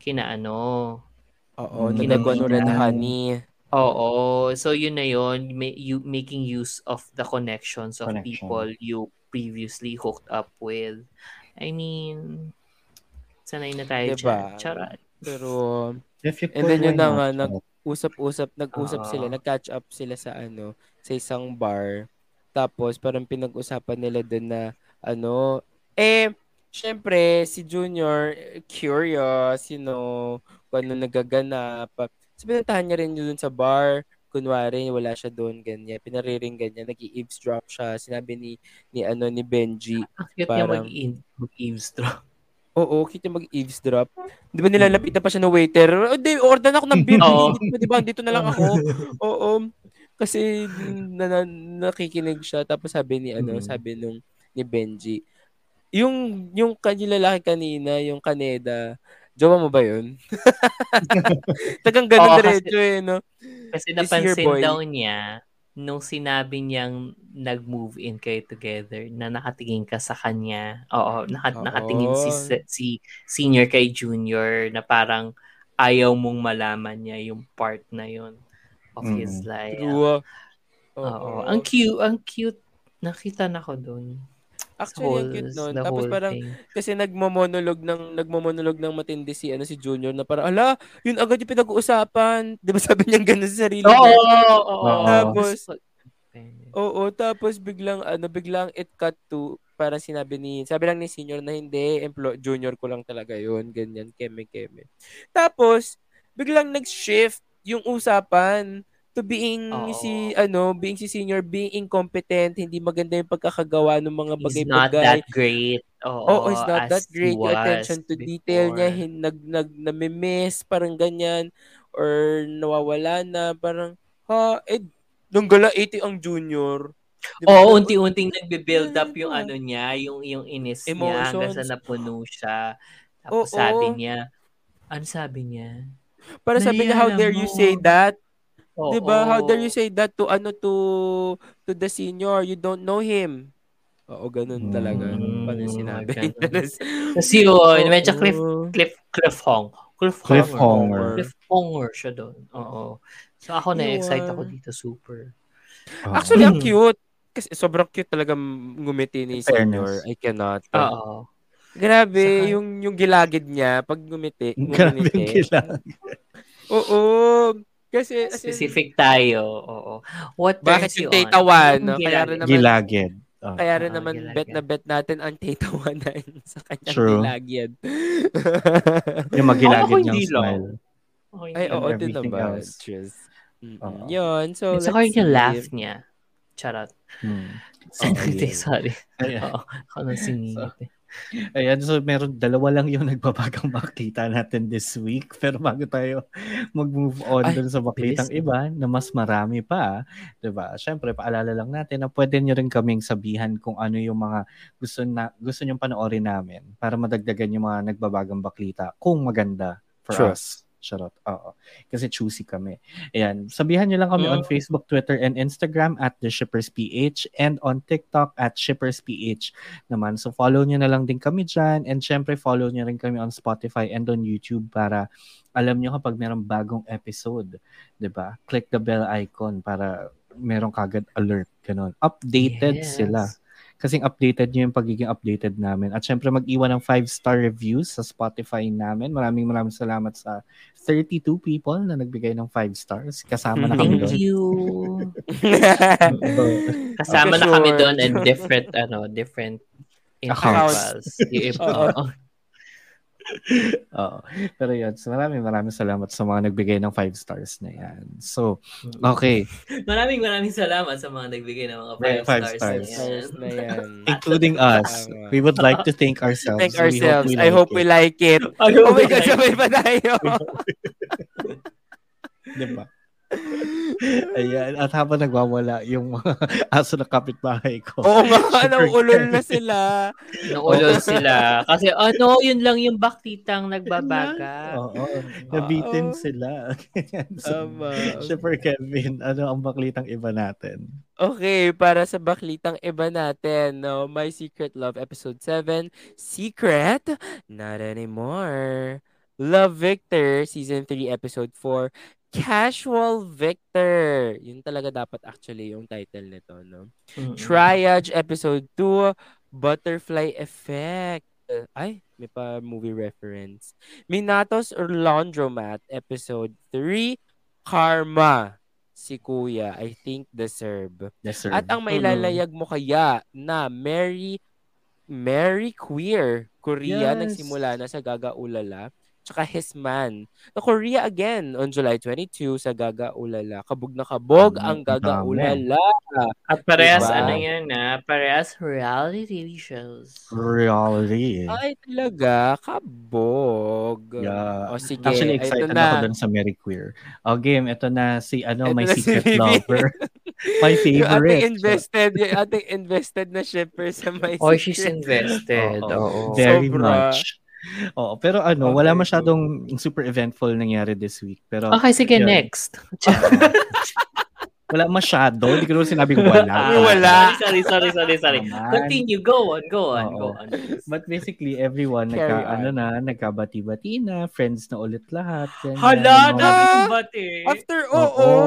kina ano. Oo, Mm, nagagawa Ginagawa. Honey. Oo. So yun na yun, ma- you, making use of the connections of Connection. people you previously hooked up with. I mean, sanay na tayo Diba? dyan. Charot. Pero, If you And then yun na nga, nag- usap-usap, nag-usap Oo. sila, nag-catch up sila sa ano, sa isang bar. Tapos parang pinag-usapan nila doon na ano, eh syempre si Junior curious, you know, kung ano nagaganap. So pinuntahan niya rin yun dun sa bar. Kunwari, wala siya doon, ganyan. Pinariringgan niya, nag-eavesdrop siya. Sinabi ni, ni, ano, ni Benji, niya Parang- mag-eavesdrop. Oo, kita mag-eavesdrop. Di ba nilalapitan pa siya ng waiter? Oh, di, order na ako ng beer. Oo. Di ba? Dito na lang ako. Oo. Kasi na, na, nakikinig siya. Tapos sabi ni, ano, Mm. sabi nung ni Benji, yung, yung kanila lalaki kanina, yung Kaneda, jowa mo ba yun? (laughs) Tagang ganun kasi- diretso eh, no? Kasi napansin daw niya nung sinabi niyang nag-move in kayo together na nakatingin ka sa kanya. Oo, naka, Oo. nakatingin si, si senior kay junior na parang ayaw mong malaman niya yung part na yun of his Mm. life. True. Oo. Ang cute, ang cute. Nakita na ko dun. Actually, ang cute nun. Tapos whole parang, thing. kasi nagmomonolog ng nagmomonolog ng matindi si ano si Junior na parang ala yun agad yung pinag-uusapan (laughs) 'di ba sabi niya ganun sa sarili Oo, niya oo, oo. Tapos, Gusto- oo tapos biglang ano biglang it cut to parang sinabi ni sabi lang ni senior na hindi employ junior ko lang talaga yun ganyan keme keme tapos biglang nag-shift yung usapan to being Oo. si ano being si senior being incompetent hindi maganda yung pagkakagawa ng mga He's not bagay-bagay that great. Oo, Oo, it's not as that great. Yung attention to detail niya, before. hin, nag, nag, namimiss, parang ganyan. Or nawawala na, parang, ha, eh, nanggala 80 ang junior. Di ba? Oo, Parang, unti-unting nagbe-build up yung Ano? niya, yung yung inis niya hanggang sa Emotions. napuno siya. Tapos Oo. sabi niya, ano sabi niya? Parang sabi niya, how dare mo." you say that? Oo. 'Di ba? How dare you say that to ano to to the senior? You don't know him. Oo, ganun talaga. Mm, Paano yung sinabi? Tapos yun, medyo cliff, Oo. cliff, cliffhong. Cliffhanger. Cliffhanger. Cliffhanger siya doon. Oo. So ako na-excite Yun. ako dito, super. Oo. Actually, ang Mm. cute. Kasi sobrang cute talaga ngumiti ni senior. I cannot. Oo. Grabe, Saka- yung yung gilagid niya pag ngumiti. (laughs) Grabe ngumiti. kailangan. Oo. Kasi, as in, Specific tayo. Oo. What bakit yung? Wan? Yung no? Kaya rin naman, Gilagid. Oh. kaya rin Ah, naman gilagid. bet na bet natin ang Tita Wan na yun sa kanyang True. gilagid. (laughs) Yung magilagid Ako, niyang smile. Okay, Ay, oo, din naman. Cheers. Mm-mm. Oo. Yun, so saka let's yung see. laugh niya. Charot. Hmm. Sorry. Ayan. Oo. Ako nang singit eh. Ayan, so meron dalawa lang yung nagbabagang makita natin this week. Pero bago tayo mag-move on Ay, dun sa baklitang bilis. iba na mas marami pa, 'di ba? Syempre, paalala lang natin na pwede niyo rin kaming sabihan kung ano yung mga gusto na gusto niyo panoorin namin para madagdagan yung mga nagbabagang baklita kung maganda for Sure. us. Charot. Oo. Kasi choosy kami. Ayan. Sabihan niyo lang kami on Mm. Facebook, Twitter, and Instagram at The Shippers PH and on TikTok at Shippers PH naman. So follow nyo na lang din kami dyan and syempre follow nyo rin kami on Spotify and on YouTube para alam nyo kapag merong bagong episode. 'di ba Click the bell icon para merong kagad alert. Ganon. Updated Yes. sila. Kasing updated nyo yung pagiging updated namin. At syempre mag-iwan ng 5-star reviews sa Spotify namin. Maraming maraming salamat sa 32 people na nagbigay ng 5 stars. Kasama na kami Thank doon. you. Kasama Okay, na kami sure. doon and different, ano, different intervals. Yung- (laughs) Oo. Pero yun, so maraming maraming salamat sa mga nagbigay ng 5 stars na yan. So, okay. (laughs) Maraming maraming salamat sa mga nagbigay ng mga Yeah, 5 five stars, stars. na yan. Stars na yan. Including us. We would like to thank ourselves. Thank We ourselves. we I hope we like like it. I Oh hope my God, like sabay pa tayo. it. (laughs) Diba? (laughs) Ayan. At habang nagwawala yung mga (laughs) aso na kapitbahay ko. Oo nga, (laughs) nauulol na sila. Naulol sila. Kasi ano, yun lang yung baktitang nagbabaga. Oo. Nabitin Oo. sila. so, Tama. Super Kevin, ano ang baklitang iba natin? Okay, para sa baklitang iba natin, no? My Secret Love Episode 7, Secret? Not anymore. Love Victor, Season 3, Episode 4, Casual Victor. Yun talaga dapat actually yung title nito, no? Mm-mm. Triage Episode 2, Butterfly Effect. Ay, may pa movie reference. Minatos or Laundromat Episode 3, Karma. Si Kuya, I think deserve. Yes, sir. At ang mailalayag mo kaya na Mary Mary Queer, Korea, Yes. nagsimula na sa Gaga Ulala. Tsaka His Man. Na Korea again on July 22 sa Gaga Ulala. Kabog na kabog Dami, ang Gaga dami. Ulala. At parehas, Diba? ano yan na, parehas reality TV shows. Reality. Ay, talaga, kabog. Yeah. O sige, Actually, ito excited na. ako dun sa Mary Queer. O game, ito na si ano, Ito my si secret Vivi. lover. (laughs) my Yung ating favorite. invested, yung ating invested na shipper sa My Oh, she's Secret. invested. Oo. Oo. Very Sobra. much. Oo, pero ano, wala Okay. masyadong super eventful nangyari this week. Pero Okay, sige, Yun. next. (laughs) wala masyado. Hindi ko naman sinabing wala. (laughs) Wala. Sorry, sorry, sorry, sorry. Naman. Continue. Go on, go on, Oo. go on. But basically, everyone, Carry nagka, on. ano na, nagkabati-bati na, friends na ulit lahat. ganyan, Hala, kong bati. After, oo. Oo.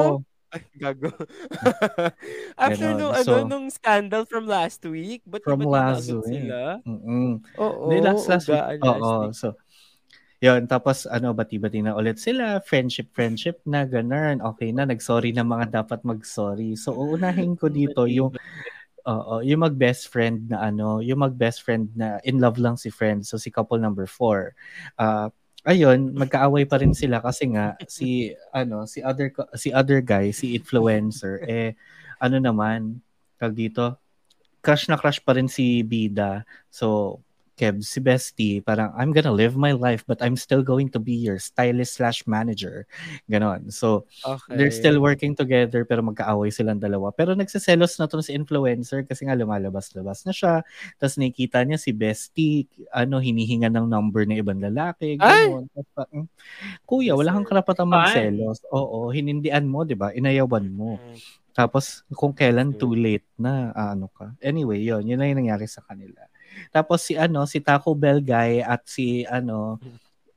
Ay, gago. (laughs) After Ganon. nung, ano, So, nung scandal from last week, ba't From last week. sila? Mm-mm. Oo. Hindi, last, last week. Oo, last week. so, yun, tapos ano, bati-bati na ulit sila, friendship, friendship na, ganun. Okay na, nag-sorry na mga (laughs) dapat mag-sorry. So, uunahin ko dito yung, oo, yung mag-best friend na ano, yung mag-best friend na in love lang si friend. So, si couple number four. Ah, ayun, magkaaway pa rin sila kasi nga si ano, si other si other guy, si influencer (laughs) eh ano naman, tag dito, crush na crush pa rin si Bida. So, Kev, si Bestie, parang, I'm gonna live my life, but I'm still going to be your stylist slash manager. Ganon. So, Okay. they're still working together, pero magkaaway silang dalawa. Pero nagsiselos na to si influencer kasi nga lumalabas-labas na siya. Tapos nakikita niya si Bestie, ano, hinihinga ng number ng ibang lalaki. Ganon. Tapos, parang, Kuya, wala kang karapatang magselos. Oo, hinindian mo, di ba? Inayawan mo. Tapos, kung kailan too late na, ano ka. Anyway, yun. Yun na yung nangyari sa kanila. Tapos si ano, si Taco Bell guy at si ano,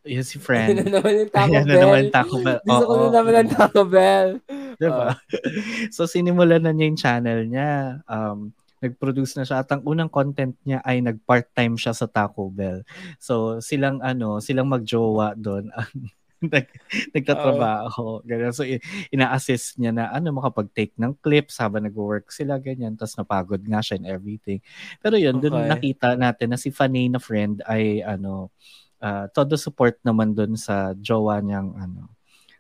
yun si friend. na naman yung Taco Ayan na Bell. naman yung Taco Bell. Gusto ko na naman ng Taco Bell. Diba? (laughs) so, sinimulan na niya yung channel niya. Um, nag-produce na siya at ang unang content niya ay nag-part-time siya sa Taco Bell. So, silang ano, silang magjowa doon. (laughs) Nag, nagtatrabaho. Ganyan. So, i- ina-assist niya na ano, makapag-take ng clips habang nag-work sila, ganyan. Tapos napagod nga siya and everything. Pero yun, doon Okay. nakita natin na si Fanny na friend ay ano, ah, todo support naman doon sa jowa niyang ano,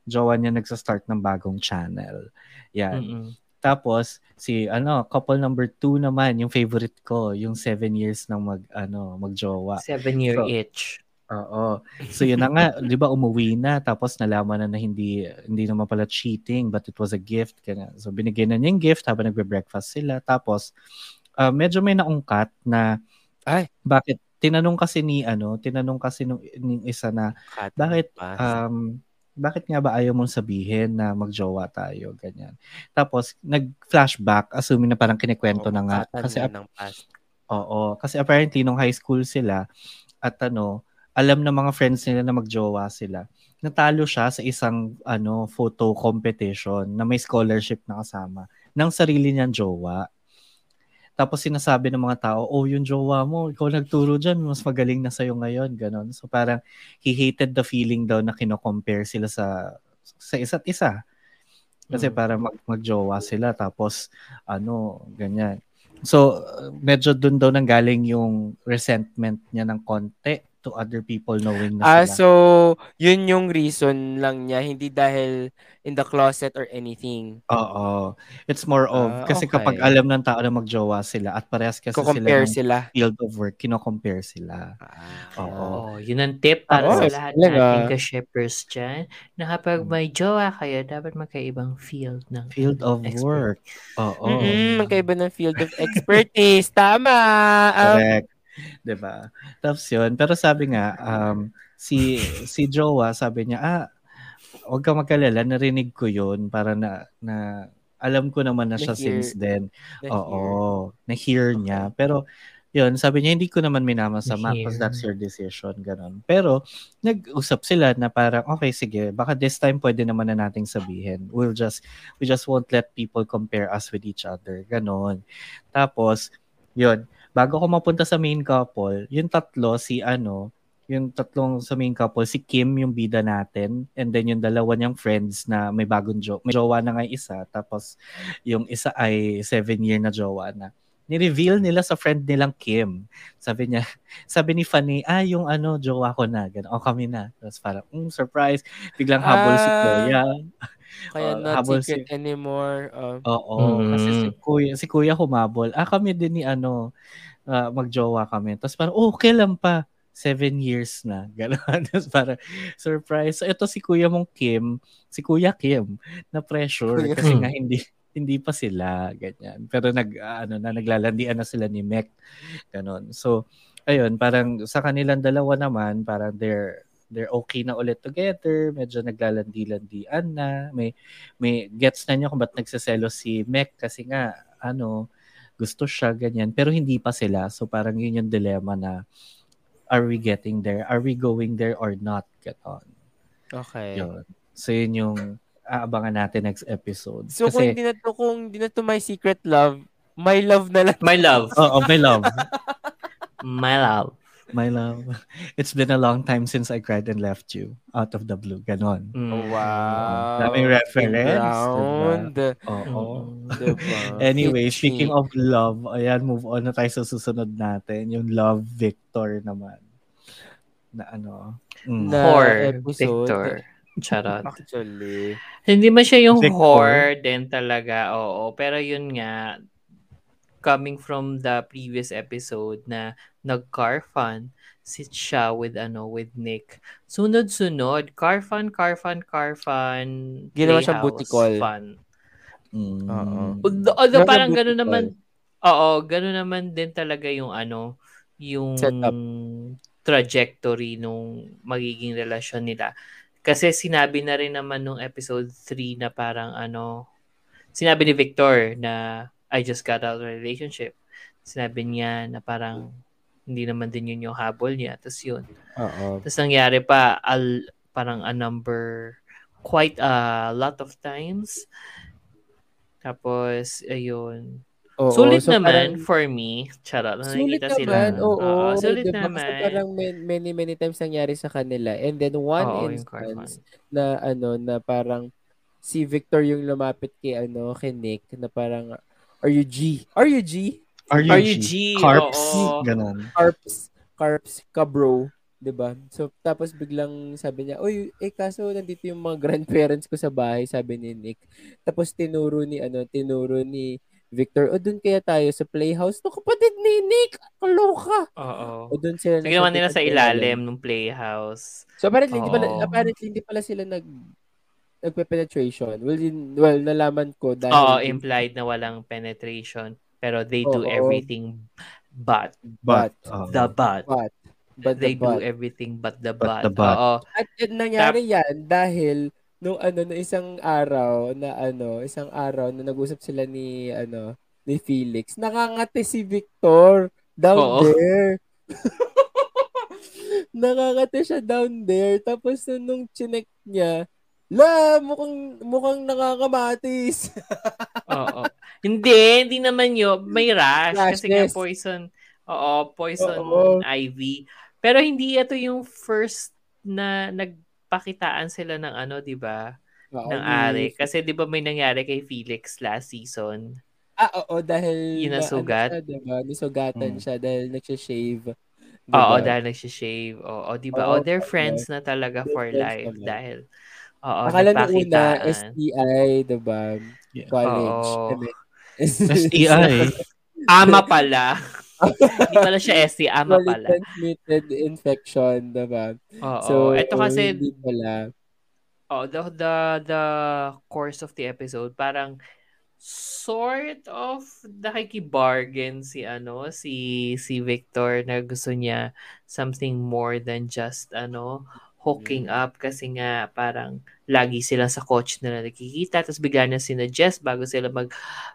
jowa niya nagsa-start ng bagong channel. Yan. Mm-mm. Tapos si ano, couple number two naman, yung favorite ko, yung seven years ng mag ano, magjowa. Seven year So, itch. Oo. So yun na nga, 'di ba umuwi na tapos nalaman na na hindi hindi naman pala cheating but it was a gift kaya so binigyan na niya yung gift habang nagbe-breakfast sila tapos ah, medyo may naungkat na Ay. bakit tinanong kasi ni ano, tinanong kasi nung, nung isa na Cut. bakit um bakit nga ba ayaw mong sabihin na magjowa tayo ganyan. Tapos nag-flashback assuming na parang kinikwento na nga kasi ng past. Oo, kasi apparently nung high school sila at ano, alam ng mga friends nila na magjowa sila. Natalo siya sa isang ano photo competition na may scholarship na kasama ng sarili niyang jowa. Tapos sinasabi ng mga tao, oh, yung jowa mo, ikaw nagturo dyan, mas magaling na sa'yo ngayon, ganon. So parang he hated the feeling daw na kino-compare sila sa sa isa't isa. Kasi Mm. para mag magjowa sila tapos ano, ganyan. So medyo doon daw nanggaling yung resentment niya ng konti to other people knowing na Ah, sila. so, yun yung reason lang niya, hindi dahil in the closet or anything. Oo. It's more of Ah, kasi kapag okay. alam ng tao na magjowa sila at parehas kasi Ko-compare sila ng sila. field of work, kino-compare sila. Ah. Oo. Oh, yun ang tip para Oo, sa lahat talaga. nating ka-shippers dyan na kapag may jowa kayo, dapat magkaibang field ng Field of expert. work. Oo. Mm-mm, magkaiba ng field of expertise. Tama. Um, Correct. (laughs) 'Di ba? Tapos 'yun, pero sabi nga um si si Jowa, sabi niya, ah, huwag kang magkalala, narinig ko 'yun para na na alam ko naman na siya Na-hear. since then. na Oo, na-hear niya. Pero yun, sabi niya, hindi ko naman minamasama because that's your decision, ganun. Pero, nag-usap sila na parang, okay, sige, baka this time pwede naman na nating sabihin. We'll just, we just won't let people compare us with each other, ganun. Tapos, yun, bago ko mapunta sa main couple, yung tatlo, si ano, yung tatlong sa main couple, si Kim yung bida natin, and then yung dalawa niyang friends na may bagong jowa, may jowa na nga isa, tapos yung isa ay seven year na jowa na. Ni-reveal nila sa friend nilang Kim. Sabi niya, (laughs) sabi ni Fanny, ah, yung ano, jowa ko na. Ganun, o kami na. Tapos parang, mm, surprise. Biglang habol si Ah. Kaya Oh, not habol secret si- anymore. Um, Oo, Mm. kasi si Kuya, si Kuya humabol. Ah, kami din ni ano, ah, magjowa kami. Tapos parang, oh, kailan pa? Seven years na. (laughs) Gano'n. Tapos parang, surprise. So, ito si Kuya mong Kim, si Kuya Kim, na pressure. Kuya Kasi nga, hindi hindi pa sila, ganyan. Pero nag, ah, ano na, naglalandian na sila ni Mek. Ganon. So, ayun, parang sa kanilang dalawa naman, parang they're, they're okay na ulit together, medyo naglalandi-landian na, may may gets na niya kung ba't nagsaselo si Mek kasi nga, ano, gusto siya, ganyan. Pero hindi pa sila. So parang yun yung dilemma na, are we getting there? Are we going there or not? Ganon. okay. Yun. So yun yung aabangan natin next episode. So, kung kasi, hindi na to, kung hindi na to my secret love, my love na lang. My love. oo, my love. (laughs) My love. My love. It's been a long time since I cried and left you out of the blue. Ganon. Mm. Oh, wow. Daming reference, Ground. Oo. Mm. Diba? (laughs) Anyway, speaking of love, ayan, move on na tayo sa susunod natin. Yung Love Victor naman. Na ano. mm. Na Whore, episode. Victor. Charot. Actually. Hindi man siya yung Victor. whore din talaga, oo. Pero yun nga, coming from the previous episode na nag-car fun si siya with ano with Nick. Sunod-sunod, car fun, car fun, car fun, Ginawa siyang butikol. fun. Mm. Oo. Although, parang gano'n naman, oo, gano'n naman din talaga yung ano, yung Setup. trajectory nung magiging relasyon nila. Kasi sinabi na rin naman nung episode 3 na parang ano, sinabi ni Victor na I just got out of a relationship. Sinabi niya na parang hindi naman din yun yung habol niya. Tapos yun. Oo. Tapos nangyari pa al, parang a number quite a lot of times. Tapos ayun. Oo, sulit so naman parang- for me. Charot. Sulit Nakikita sila. naman, oo. Oo, sulit diba? naman. Kasi parang many, many times nangyari sa kanila. And then one Oo, instance na ano, na parang si Victor yung lumapit kay ano, kay Nick, na parang, are you G? Are you G? Are Are you G? Carps? Oo. Ganon. Carps, carps, ka bro. 'di ba? So tapos biglang sabi niya, "Oy, eh kaso nandito yung mga (laughs) grandparents ko sa bahay," sabi ni Nick. Tapos tinuro ni ano, tinuro ni Victor, "O doon kaya tayo sa playhouse no kapatid ni Nick. Kaloka." Oo. O doon sila So, ginawa nila sa ilalim ng playhouse. So apparently hindi pala apparently hindi pala sila nag nagpe-penetration. Well, well, nalaman ko dahil Oo, implied na walang penetration. Pero they do Oo. everything but But, But, uh, the but. but but They the do but. everything but the But but. the but. Oo. At yun, nangyari yan dahil nung ano na isang araw na ano, isang araw na nag-usap sila ni ano ni Felix, nakangati si Victor down Oo. there. (laughs) nakangati siya down there. Tapos nung chinek niya, la, mukhang, mukhang nakakamatis. (laughs) Oo. Hindi, hindi naman yun. May rash. Kasi nga Rashes. poison. Oo, poison Oo. ivy. Pero hindi ito yung first na nagpakitaan sila ng ano, di ba? Oo, ng ari. Kasi di ba may nangyari kay Felix last season? Ah, oo, dahil Yun na, nasugat? ano siya, diba? Nisugatan Mm. siya dahil nagsha-shave. Oo, Diba? dahil nagsishave. Oo, di ba? Oo, Oh, they're oo. friends na talaga They're for life. naman. Dahil, oo, Akala nung una. STI, diba? Yeah. College. Oo. STI. Ama pala. (laughs) Hindi pala siya ST, ama pala. transmitted infection, diba? Oo. So, ito kasi, hindi pala. oh, the, the, the course of the episode, parang sort of nakikibargain si ano si si Victor na gusto niya something more than just ano hooking up kasi nga parang lagi sila sa coach na nakikita tapos bigla na sinuggest bago sila mag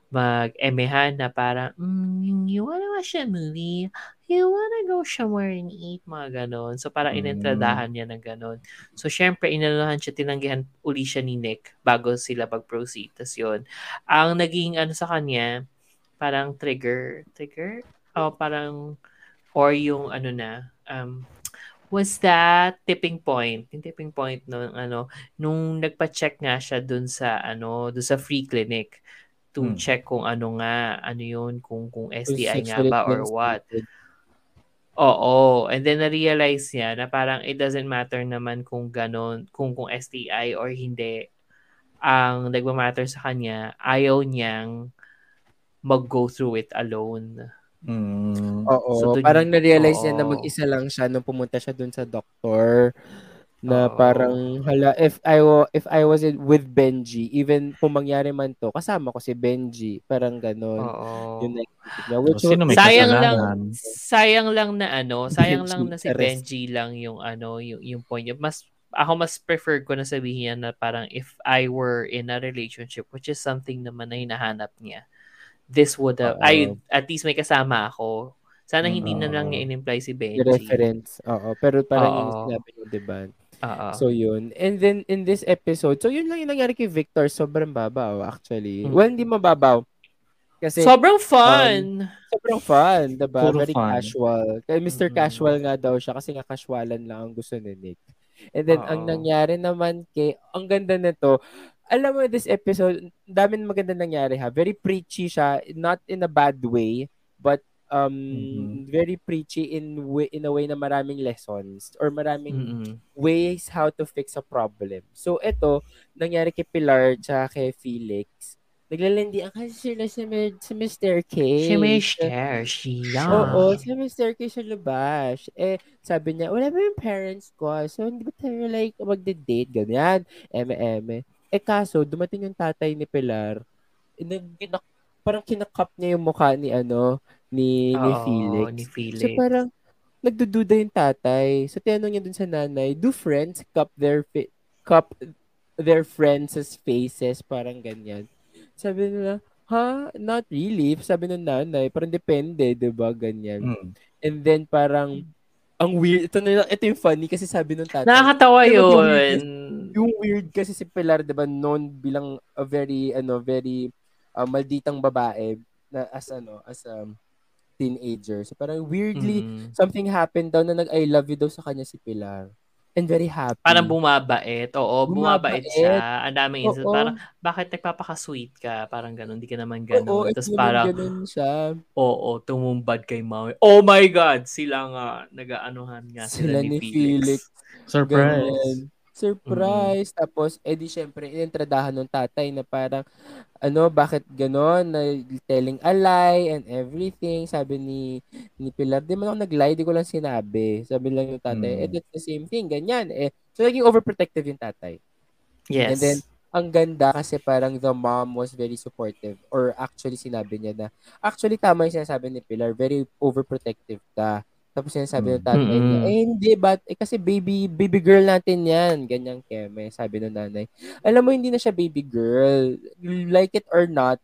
mag-emehan na parang mm, you wanna watch a movie? You wanna go somewhere and eat? Mga ganon. So parang Mm. inentradahan niya ng ganon. So syempre inanuhan siya tinanggihan uli siya ni Nick bago sila mag-proceed. Tas yun. Ang naging ano sa kanya parang trigger trigger? O parang or yung ano na um was that tipping point yung tipping point nung ano nung nagpa-check nga siya dun sa ano dun sa free clinic to Hmm. check kung ano nga ano yun kung kung STI nga ba or what. Oo. And then na-realize niya na parang it doesn't matter naman kung ganon, kung kung STI or hindi. Ang nagmamatter sa kanya, ayaw niyang mag-go through it alone. Mm. Oo, So, parang na-realize niya na mag-isa lang siya nung pumunta siya dun sa doktor. Na Oo. parang, hala, if I, wa- if I was with Benji, even kung mangyari man to, kasama ko si Benji. Parang ganon. Yung naisip niya. Which may was- sayang kasalanan? lang sayang lang na ano, (laughs) sayang Benji, lang na si arrest. Benji lang yung ano, yung, yung point niya. Mas ako mas prefer ko na sabihin niya na parang if I were in a relationship which is something naman na hinahanap niya. This would have Oo. ay at least may kasama ako. Sana hindi na lang niya in-imply si the Benji. reference. Oo, pero parang yung Oo. sinabi niyo, diba? Oo. So, yun. And then, in this episode, so yun lang yung nangyari kay Victor. Sobrang babaw, actually. Mm. Well, hindi mababaw. Kasi, Sobrang fun. sobrang fun, diba? Puro Very fun. casual. Kaya Mr. Mhm. Casual nga daw siya kasi nga casualan lang ang gusto ni Nick. And then, ang Oo. nangyari naman kay, ang ganda nito, alam mo, this episode, dami na maganda nangyari ha. Very preachy siya, not in a bad way, but um Mhm. very preachy in way, in a way na maraming lessons or maraming Mm-mm. ways how to fix a problem. So ito, nangyari kay Pilar tsaka kay Felix. naglalandian kasi sila sa may staircase. She may share, siya. Oo, sa may staircase sa labas. Eh, sabi niya, wala ba yung parents ko? So, hindi ba tayo like magde-date? Ganyan. Eme, eme. Eh, kaso, dumating yung tatay ni Pilar. Eh, nag, parang kinakap niya yung mukha ni ano, ni, ni Oo, Felix. ni Felix. So, parang, nagdududa yung tatay. So, tinanong niya dun sa nanay, do friends cup their, fi- cup their friends' faces? Parang ganyan. Sabi nila, ha? Not really. Sabi ng nanay, parang depende, di ba? Ganyan. Mm. And then, parang, ang weird. Ito, na, ito yung funny kasi sabi ng tatay. Nakakatawa Pero yung yun. weird yung weird kasi si Pilar, di ba, known bilang a very, ano, very uh, malditang babae na as, ano, as a teenager. So, parang weirdly, Mhm. something happened daw na nag-I love you daw sa kanya si Pilar. And very happy. Parang bumabait. Oo, bumabait, Bumabait. siya. Ang daming insult. Oo. Parang, bakit nagpapaka-sweet ka? Parang ganun. Di ka naman Oo, ganun. ito Tapos parang, ganun siya. oo, tumumbad kay Maui. Oh my God! Sila nga, nag-aanuhan nga sila, Sila ni, ni Felix. Felix. Surprise. Ganyan. Surprise. Tapos, edi syempre, inentradahan ng tatay na parang, ano, bakit ganon? Na telling a lie and everything. Sabi ni, ni Pilar, di man ako nag-lie, di ko lang sinabi. Sabi lang yung tatay, Mm. eh, that's the same thing. Ganyan. Eh, so, naging overprotective yung tatay. Yes. And then, ang ganda kasi parang the mom was very supportive or actually sinabi niya na actually tama yung sinasabi ni Pilar very overprotective ka tapos sinasabi ng tatay niya Mm-mm. eh hindi but eh, kasi baby baby girl natin yan ganyang keme sabi ng nanay alam mo hindi na siya baby girl like it or not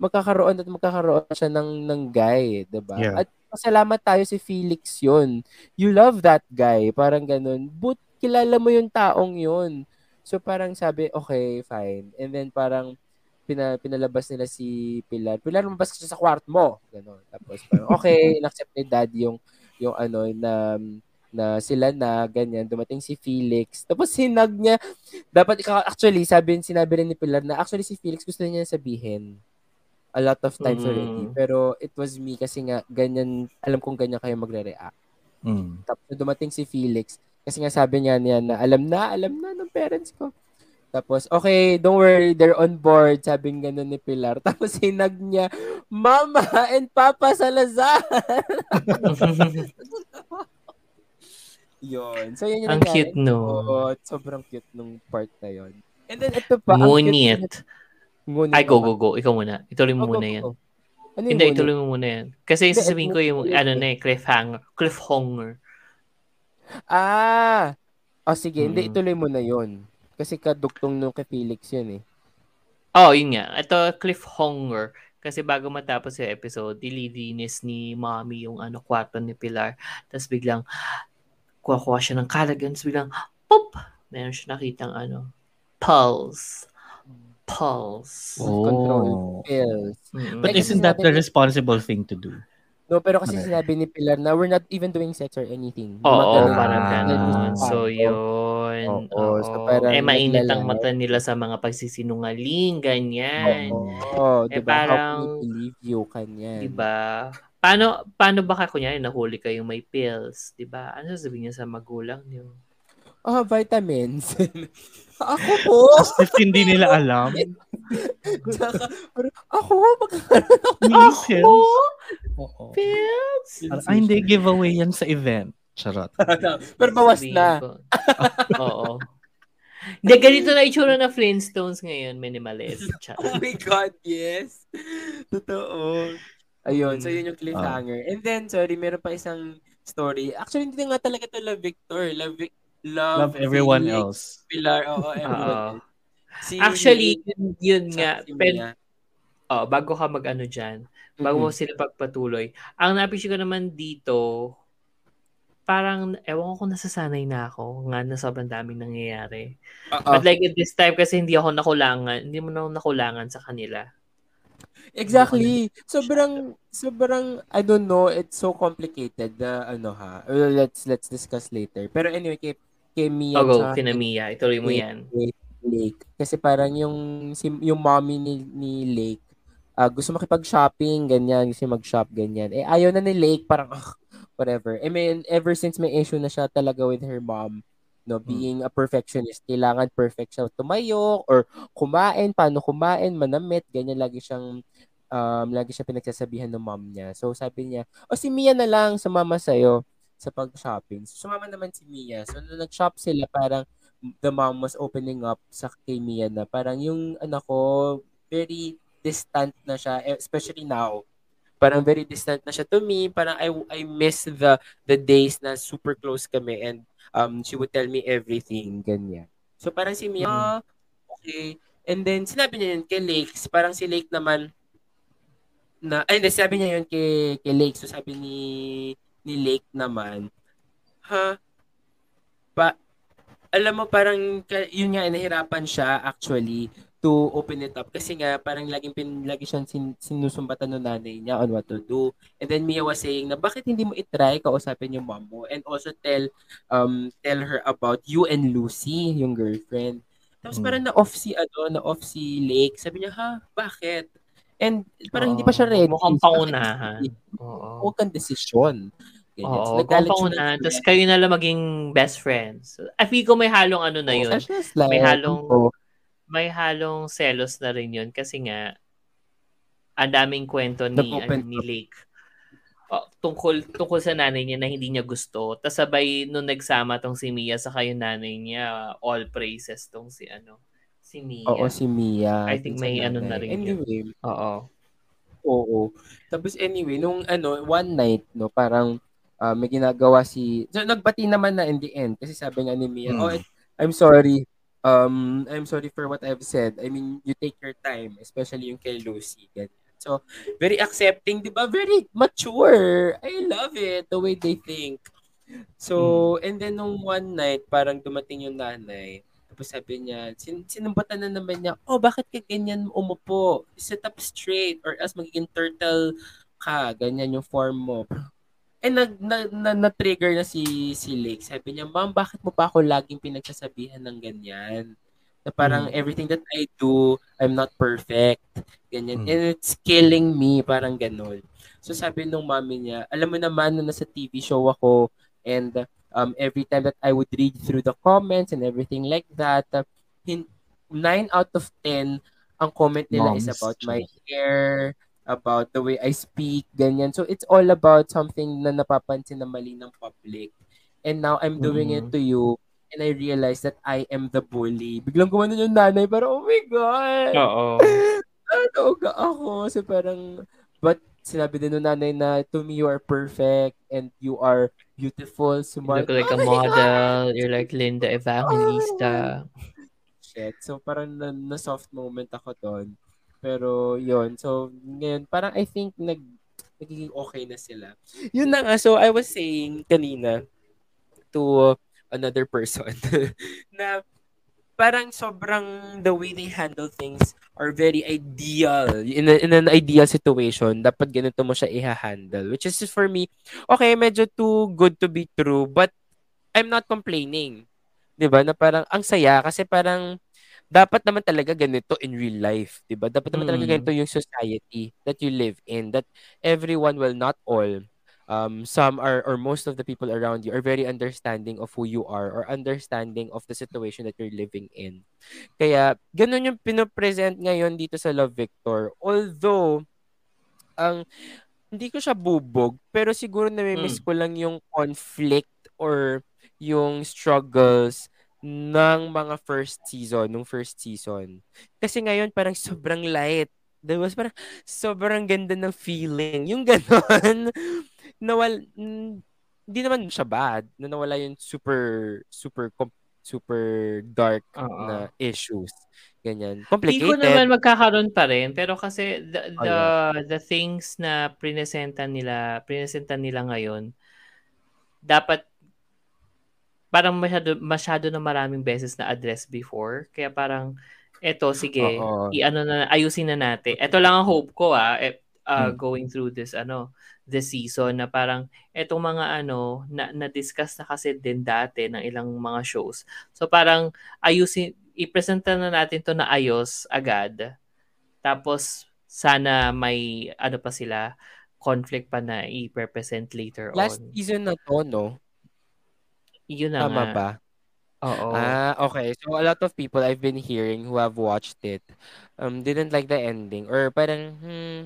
magkakaroon at magkakaroon siya ng ng guy 'di ba Yeah. at pasalamat tayo si Felix yun you love that guy parang ganun but kilala mo yung taong yun So parang sabi, okay, fine. And then parang pina, pinalabas nila si Pilar. Pilar, lumabas ka sa kwarto mo. Ganon. Tapos parang, okay, (laughs) inaccept ni dad yung, yung ano, na, na sila na, ganyan. Dumating si Felix. Tapos sinag niya, dapat, ikaw- actually, sabi, sinabi rin ni Pilar na, actually si Felix gusto niya sabihin a lot of times Mm. already. Pero it was me kasi nga, ganyan, alam kong ganyan kayo magre-react. Mm. Tapos dumating si Felix, kasi nga sabi niya niya na alam na, alam na ng parents ko. Tapos, okay, don't worry, they're on board, sabi ng ganun ni Pilar. (laughs) Tapos sinag niya, Mama and Papa Salazar! (laughs) Yun. So, yun yung Ang nangyari. cute no. Oo, sobrang cute nung part na yun. And then, ito pa. Ngunit. Ngunit. Ay, go, go, go. Ikaw muna. Ituloy mo go, muna go, yan. go. Ano Hindi, ngunit? ituloy mo muna yan. Kasi Hindi, sasabihin ko yung, ano na eh, cliffhanger. Cliffhanger. Ah! O sige, hindi, Mm. ituloy mo na yun. Kasi kadugtong nung kay Felix yun eh. Oh, yun nga. Ito, cliffhanger. Kasi bago matapos yung episode, dililinis ni mommy yung ano, kwarto ni Pilar. Tapos biglang, kuha-kuha siya ng kalagan. Tapos biglang, pop! Meron siya nakitang ano, pulse. Pulse. Oh. Control. Pills. Mm-mm. But isn't that the responsible thing to do? No, pero kasi Okay. sinabi ni Pilar na we're not even doing sex or anything. Oo, Gumagano parang Ah. ganon. So, yun. Oo, Oo. so parang eh, mainit ang mata nila sa mga pagsisinungaling, ganyan. Oo, Eh, diba? How can parang- we believe you? Kanyan. Diba? Paano, paano ba ka, kunyari, nahuli kayong may pills? Diba? Ano sasabihin niya sa magulang niyo? Ah, vitamins. (laughs) ako po. As if hindi nila alam. Tsaka, pero ako, magkakaroon ako. Pills? Oo. Pills? Ay, hindi, giveaway yan sa event. Charot. (laughs) pero bawas na. (laughs) Oo. Hindi, ganito na itsura na Flintstones ngayon, minimalist. Oh Charot. my God, yes. Totoo. Ayun, so yun yung cliffhanger. And then, sorry, meron pa isang story. Actually, hindi nga talaga ito Love Victor. Love, Vic- love, Love everyone Felix, else. Pilar, oo, everyone Oo. else. Si Actually, yun, yun nga. Pero, oh, bago ka mag-ano dyan, bago mo sila pagpatuloy, ang napisyo ko naman dito, parang, ewan ko kung nasasanay na ako, nga na sobrang daming nangyayari. Oo. But like at this time, kasi hindi ako nakulangan, hindi mo na ako nakulangan sa kanila. Exactly. Sobrang sobrang I don't know, it's so complicated na ano ha. Well, let's let's discuss later. Pero anyway, kay kay Mia Oh, go, kina Mia, ituloy mo yan. kay Lake. Kasi parang yung si, yung mommy ni, ni Lake ah, gusto makipag-shopping, ganyan, gusto mag-shop, ganyan. Eh, ayaw na ni Lake, parang, ah, whatever. I mean, ever since may issue na siya talaga with her mom, no being a perfectionist kailangan perfect siya tumayo or kumain paano kumain manamit ganyan lagi siyang um, lagi siya pinagsasabihan ng mom niya. So sabi niya o si Mia na lang sumama sa'yo sa pag-shopping. So sumama naman si Mia. So nung nag-shop sila parang the mom was opening up sa kay Mia na parang yung anak ko very distant na siya eh, especially now parang very distant na siya to me parang I I miss the the days na super close kami and um, she would tell me everything, ganyan. So, parang si Mia, ah, okay. And then, sinabi niya yun kay Lakes. Parang si Lake naman, na, ay, hindi, sabi niya yun kay, kay Lake. So, sabi ni, ni Lake naman, ha, pa, alam mo, parang, yun nga, nahirapan siya, actually, to open it up kasi nga parang laging pin, lagi siyang sin, sinusumbatan ng nanay niya on what to do. And then Mia was saying na bakit hindi mo i-try kausapin yung mom mo and also tell um tell her about you and Lucy, yung girlfriend. Tapos hmm. parang na-off si ano, na-off si Lake. Sabi niya, "Ha, bakit?" And parang oh, hindi pa siya ready. Mukhang pangunahan. Oo. Huwag kang desisyon. Ganyan. Oo, so, pangunahan. Tapos kayo na lang maging best friends. I feel ko may halong ano na yun. Oh, may halong... Oh, may halong selos na rin yun kasi nga ang daming kwento ni, ano, ni Lake oh, tungkol tungkol sa nanay niya na hindi niya gusto. Tapos sabay nung nagsama tong si Mia sa kayo nanay niya, all praises tong si ano, si Mia. Oo, si Mia. I think may ano na rin anyway, yun. Oo. Oo. Tapos anyway, nung ano, one night, no, parang uh, may ginagawa si... So, nagbati naman na in the end kasi sabi nga ni Mia, hmm. oh, I'm sorry, um, I'm sorry for what I've said. I mean, you take your time, especially yung kay Lucy. Ganyan. So, very accepting, di ba? Very mature. I love it, the way they think. So, mm. and then nung one night, parang dumating yung nanay. Tapos sabi niya, sin sinumbatan na naman niya, oh, bakit ka ganyan umupo? Sit up straight or else magiging turtle ka. Ganyan yung form mo. Eh, nag, na, na, na-trigger na si, si Lake. Sabi niya, Ma'am, bakit mo pa ako laging pinagsasabihan ng ganyan? Na parang mm. everything that I do, I'm not perfect. Ganyan. Mm. And it's killing me. Parang ganun. So sabi nung mami niya, alam mo naman na nasa TV show ako and um, every time that I would read through the comments and everything like that, uh, in, 9 out of 10, ang comment nila Mom's is about my hair, about the way I speak, ganyan. So it's all about something na napapansin na mali ng public. And now I'm doing mm-hmm. it to you and I realize that I am the bully. Biglang gumanon yung nanay, pero oh my God! Oo. (laughs) ano ga ako? So parang, but sinabi din ng nanay na to me you are perfect and you are beautiful, smart. You look like oh a model. God. You're like Linda Evangelista. Oh. (laughs) Shit. So parang na, na soft moment ako doon. Pero yon So ngayon parang I think nag nagiging okay na sila. Yun na nga. So I was saying kanina to another person (laughs) na parang sobrang the way they handle things are very ideal. In, a, in an ideal situation, dapat ganito mo siya i-handle. Which is for me, okay, medyo too good to be true, but I'm not complaining. 'Di ba? Na parang ang saya kasi parang dapat naman talaga ganito in real life, 'di ba? Dapat naman mm. talaga ganito yung society that you live in that everyone will not all um some are or most of the people around you are very understanding of who you are or understanding of the situation that you're living in. Kaya ganun yung pinopresent ngayon dito sa Love Victor. Although ang hindi ko siya bubog, pero siguro na-miss mm. ko lang yung conflict or yung struggles ng mga first season, nung first season. Kasi ngayon parang sobrang light. There was parang sobrang ganda ng feeling. Yung ganon. (laughs) nawal, hindi naman siya bad. Na nawala yung super, super, super dark Uh-oh. na issues. Ganyan. Complicated. Hindi ko naman magkakaroon pa rin. Pero kasi the, the, oh, yeah. the things na prinesenta nila, prinesenta nila ngayon, dapat parang masyado, masyado na maraming beses na address before. Kaya parang, eto, sige, Uh-oh. i-ano na, ayusin na natin. Ito lang ang hope ko, ah, eh, uh, hmm. going through this, ano, this season, na parang, etong mga, ano, na, na-discuss na kasi din dati ng ilang mga shows. So, parang, ayusin, i-presenta na natin to na ayos agad. Tapos, sana may, ano pa sila, conflict pa na i-represent later Last on. season na to, no? Yun na Tama nga. ba? Oo. Ah, okay. So, a lot of people I've been hearing who have watched it um, didn't like the ending or parang, hmm,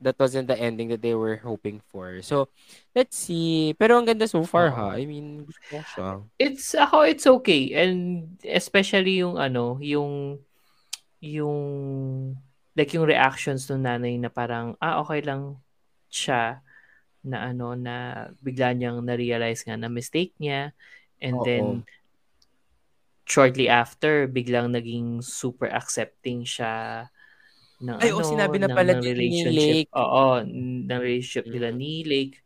that wasn't the ending that they were hoping for. So, let's see. Pero ang ganda so far, ha? I mean, gusto ko siya. It's ako it's okay and especially yung ano, yung yung like yung reactions ng nanay na parang ah okay lang siya na ano na bigla niyang na-realize nga na mistake niya and Oo. then shortly after biglang naging super accepting siya ng Ay, ano, oo, sinabi na ng, pala ng ni relationship. Lake. Oo, ng relationship nila Mhm. ni Lake.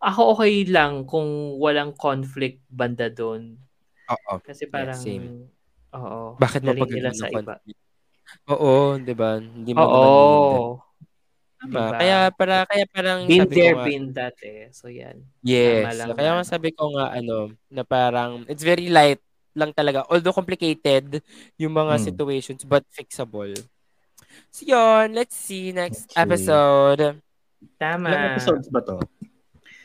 Ako okay lang kung walang conflict banda doon. Oo. Kasi Yeah, parang, same. oo, Bakit mo pag nila sa iba. Oo, di ba? Hindi mo Oo. Diba? Kaya, para, kaya parang Been sabi there, ko nga, been that eh. So yan. yes. Lang Kaya na nga sabi ko nga, ano, na parang, it's very light lang talaga. Although complicated yung mga Mm. situations, but fixable. So yun, let's see next Okay. episode. Tama. Ilang episodes ba to?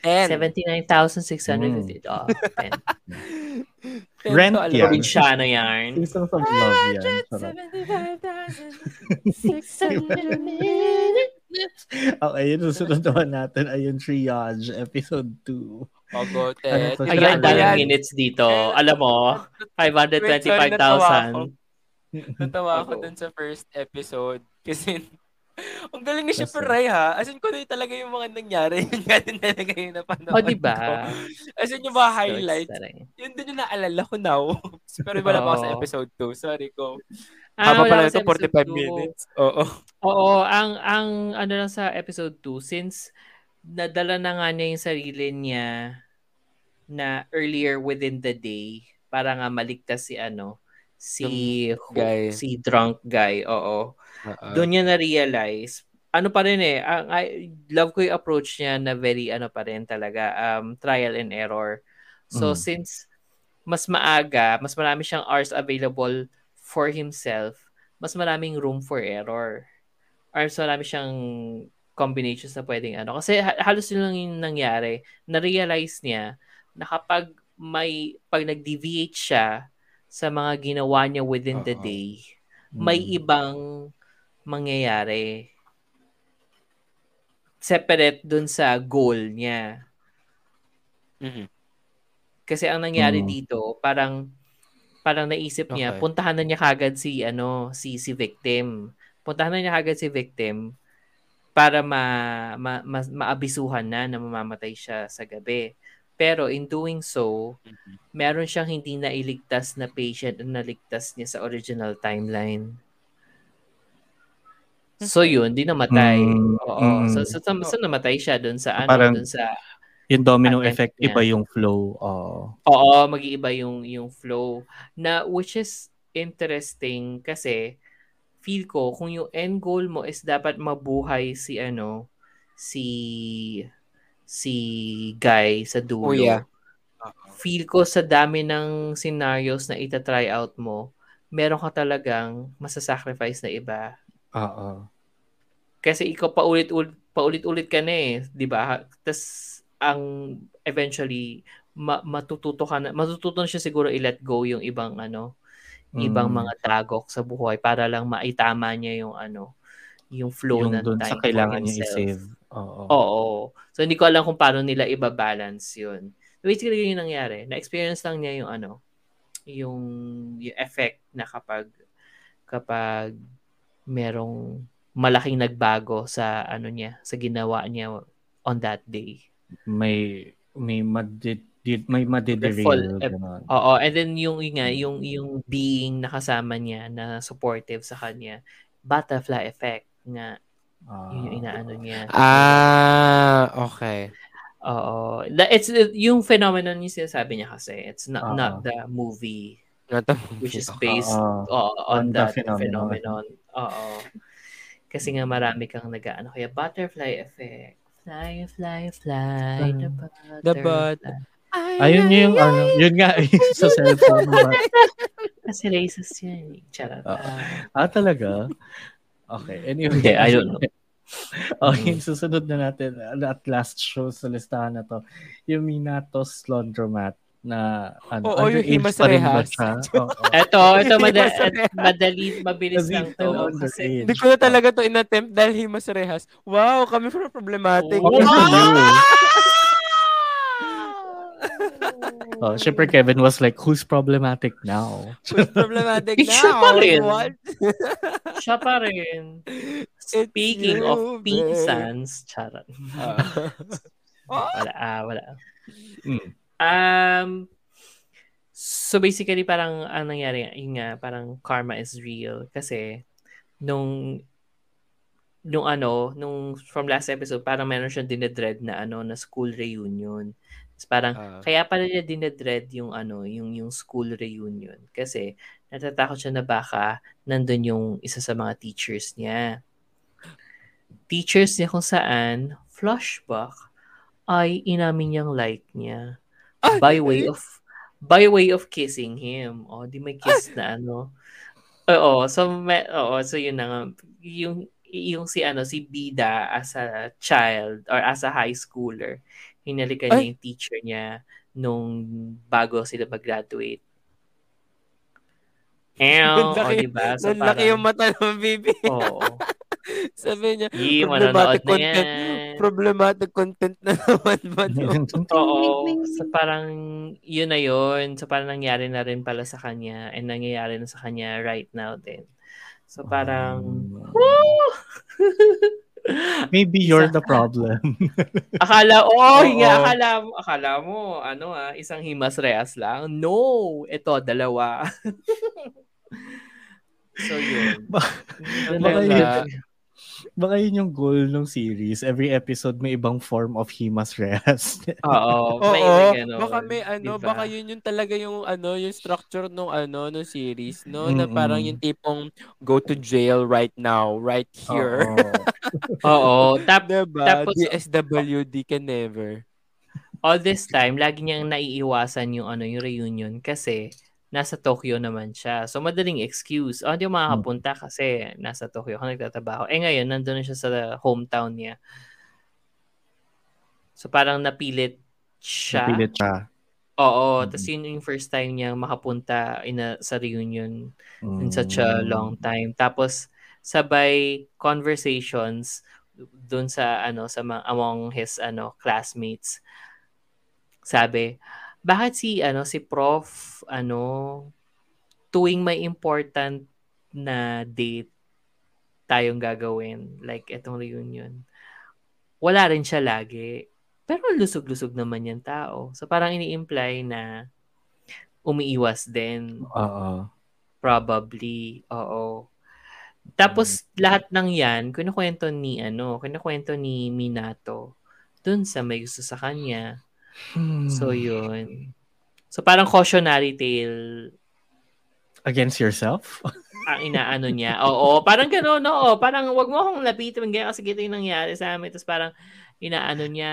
10. 79,650. Oh, 10. (laughs) Rent to, alam yan. mo. Probinsyano yan. Seasons of Love yan. Sarap. 175,600 Okay, yung susunod naman natin ay yung Triage, episode 2. Ogo, Ano Ted. to? Ay, ang Try mo yan. daming minutes dito. Alam mo, Wait, sorry, natawa ako. 525,000. Natawa ako dun sa first episode. Kasi, (laughs) ang galing ni Kasi- Shifuray ha. As in, kung yung talaga yung mga nangyari, (laughs) yun nga din talaga yung napanood O, di ba? ko. As in, yung mga highlights, yun din yung naalala ko now. (laughs) Pero wala pa ako sa episode 2. Sorry ko. Ah, Haba pala ito, episode 45 two. minutes. Oo. Oo, ang ang ano lang sa episode 2 since nadala na nga niya yung sarili niya na earlier within the day para nga maligtas si ano si Yung guy. si drunk guy. Oo. Oo. Doon niya na realize ano pa rin eh, ang I love ko yung approach niya na very ano pa rin talaga, um trial and error. So Mm. since mas maaga, mas marami siyang hours available for himself, mas maraming room for error. Or mas marami siyang combinations na pwedeng ano. Kasi ha- halos yun lang yung nangyari. Na-realize niya na kapag may, pag nag-deviate siya sa mga ginawa niya within the Oo. day, may Mm. ibang mangyayari. Separate dun sa goal niya. Mhm. Kasi ang nangyari Mm. dito, parang parang naisip niya, Okay. puntahan na niya kagad si ano, si si victim. Puntahan na niya kagad si victim para ma, ma, ma- maabisuhan na na mamamatay siya sa gabi. Pero in doing so, Mhm. meron siyang hindi nailigtas na patient na naligtas niya sa original timeline. So yun, di namatay. Mm, Oo. mm. So, so, so, so namatay siya dun sa ano, Parang- dun sa Yung domino effect, niya. iba yung flow. Oo. Oo, mag-iiba yung yung flow na which is interesting kasi feel ko kung yung end goal mo is dapat mabuhay si ano si si guy sa dulo. Kuya. Feel ko sa dami ng scenarios na ita-try out mo, meron ka talagang masasacrifice na iba. Oo. Kasi ikaw paulit-ulit paulit-ulit ka na eh, 'di ba? Tas ang eventually ma- matututo ka na matututo na siya siguro i-let go yung ibang ano, ibang Mm. mga dagok sa buhay para lang maitama niya yung ano, yung flow Yung ng dun time sa kailangan niya i-save. Oo. Oo. So hindi ko alam kung paano nila iba-balance 'yun. Basically yun yung nangyari. Na-experience lang niya yung ano, yung, yung effect na kapag kapag merong malaking nagbago sa ano niya, sa ginawa niya on that day. May may madid did may madiderail. ganun. Oo, and then yung yung nga, yung yung being nakasama niya na supportive sa kanya, butterfly effect nga Ah. yun yung inaano niya. Ah, okay. Oo. The- It's yung phenomenon yung sinasabi niya kasi. It's not Oo. not the movie Not a which is (laughs) based oo, on, On the that phenomenon. phenomenon. Oo. Kasi nga marami kang nag-ano kaya butterfly effect. Fly, fly, fly, the The butterfly. Ayun yung ano, yun nga (laughs) sa cellphone mo. Kasi racist yan. eh. Charot. Oo. Ah. Talaga? Okay, anyway. Hindi, I don't know. Okay, susunod na natin at last show sa listahan na to. Yung Minatos Laundromat. Na ano, Oo, yung underage Himas pa rin ba Rehas. (laughs) Oo. Ito Hindi mada- masaya. at madali, mabilis lang to. Hindi ko na talaga to inattempt dahil Himas Rehas. Wow, kami from problematic. Oh. (laughs) Ah! Oh, syempre Kevin was like, who's problematic now? Who's problematic now? siya pa rin. What? Siya pa rin. Speaking you, of pinsans, charot. Ah. (laughs) Wala, ah, wala. Mm. Um, so basically parang ang nangyari, yun nga, parang karma is real. Kasi, nung nung ano, nung from last episode, parang meron siyang dinedread na ano, na school reunion. Tapos parang, Ah. kaya pala niya dinedread yung ano, yung, yung school reunion. Kasi, natatakot siya na baka nandun yung isa sa mga teachers niya. Teachers niya kung saan, flashback, ay inamin niyang like niya. Ay, by way of, by way of kissing him. O, di may kiss na ano. Oo, so, me, oo, so yun na nga. Yung, yung si ano si Bida as a child or as a high schooler hinalikan niya yung teacher niya nung bago sila mag-graduate. Ew, o Nanlaki- diba? So Nanlaki yung parang, mata ng baby. oo. (laughs) Sabi niya, Yi, manonood na yan. Problematic content na naman (laughs) ba? Oo. So parang yun na yun. So parang nangyari na rin pala sa kanya and nangyayari na sa kanya right now din. So parang, woo! (laughs) Maybe you're the problem. (laughs) akala, oh, Oo. nga, akala mo, akala mo, ano ah, isang himas reas lang. No! Ito, dalawa. so yun. Ba- Yun baka lang yun-. Baka yun yung goal ng series. Every episode may ibang form of Himas Reyes. (laughs) Oo, may, baka may ano, Diba? baka yun yung talaga yung ano, yung structure nung ano, nung series, no? Na parang Mm-mm. yung tipong go to jail right now, right here. Oo. (laughs) Tap, diba? tapos- DSWD can never. all this time, lagi niyang naiiwasan yung ano, yung reunion kasi nasa Tokyo naman siya. So, madaling excuse. Oh, hindi ako makakapunta kasi nasa Tokyo ako nagtatrabaho. Eh ngayon, nandun na siya sa hometown niya. So, parang napilit siya. Napilit siya. Oo. Mhm. Tapos yun yung first time niya makapunta in a, sa reunion in Mm. such a long time. Tapos, sabay conversations doon sa ano sa mga among his ano classmates. Sabi, bakit si ano si prof ano tuwing may important na date tayong gagawin like etong reunion. Wala rin siya lagi. Pero lusog-lusog naman yung tao. So parang ini-imply na umiiwas din. Oo. Probably, oo. Tapos lahat ng 'yan kinukuwento ni ano, kinukuwento ni Minato dun sa may gusto sa kanya. So Hmm. 'yun. So parang cautionary tale Against yourself? ang (laughs) inaano niya. Oo, parang gano'n, oo. Parang wag mo akong lapitan ganyan kasi ito yung nangyari sa amin. Tapos parang inaano niya,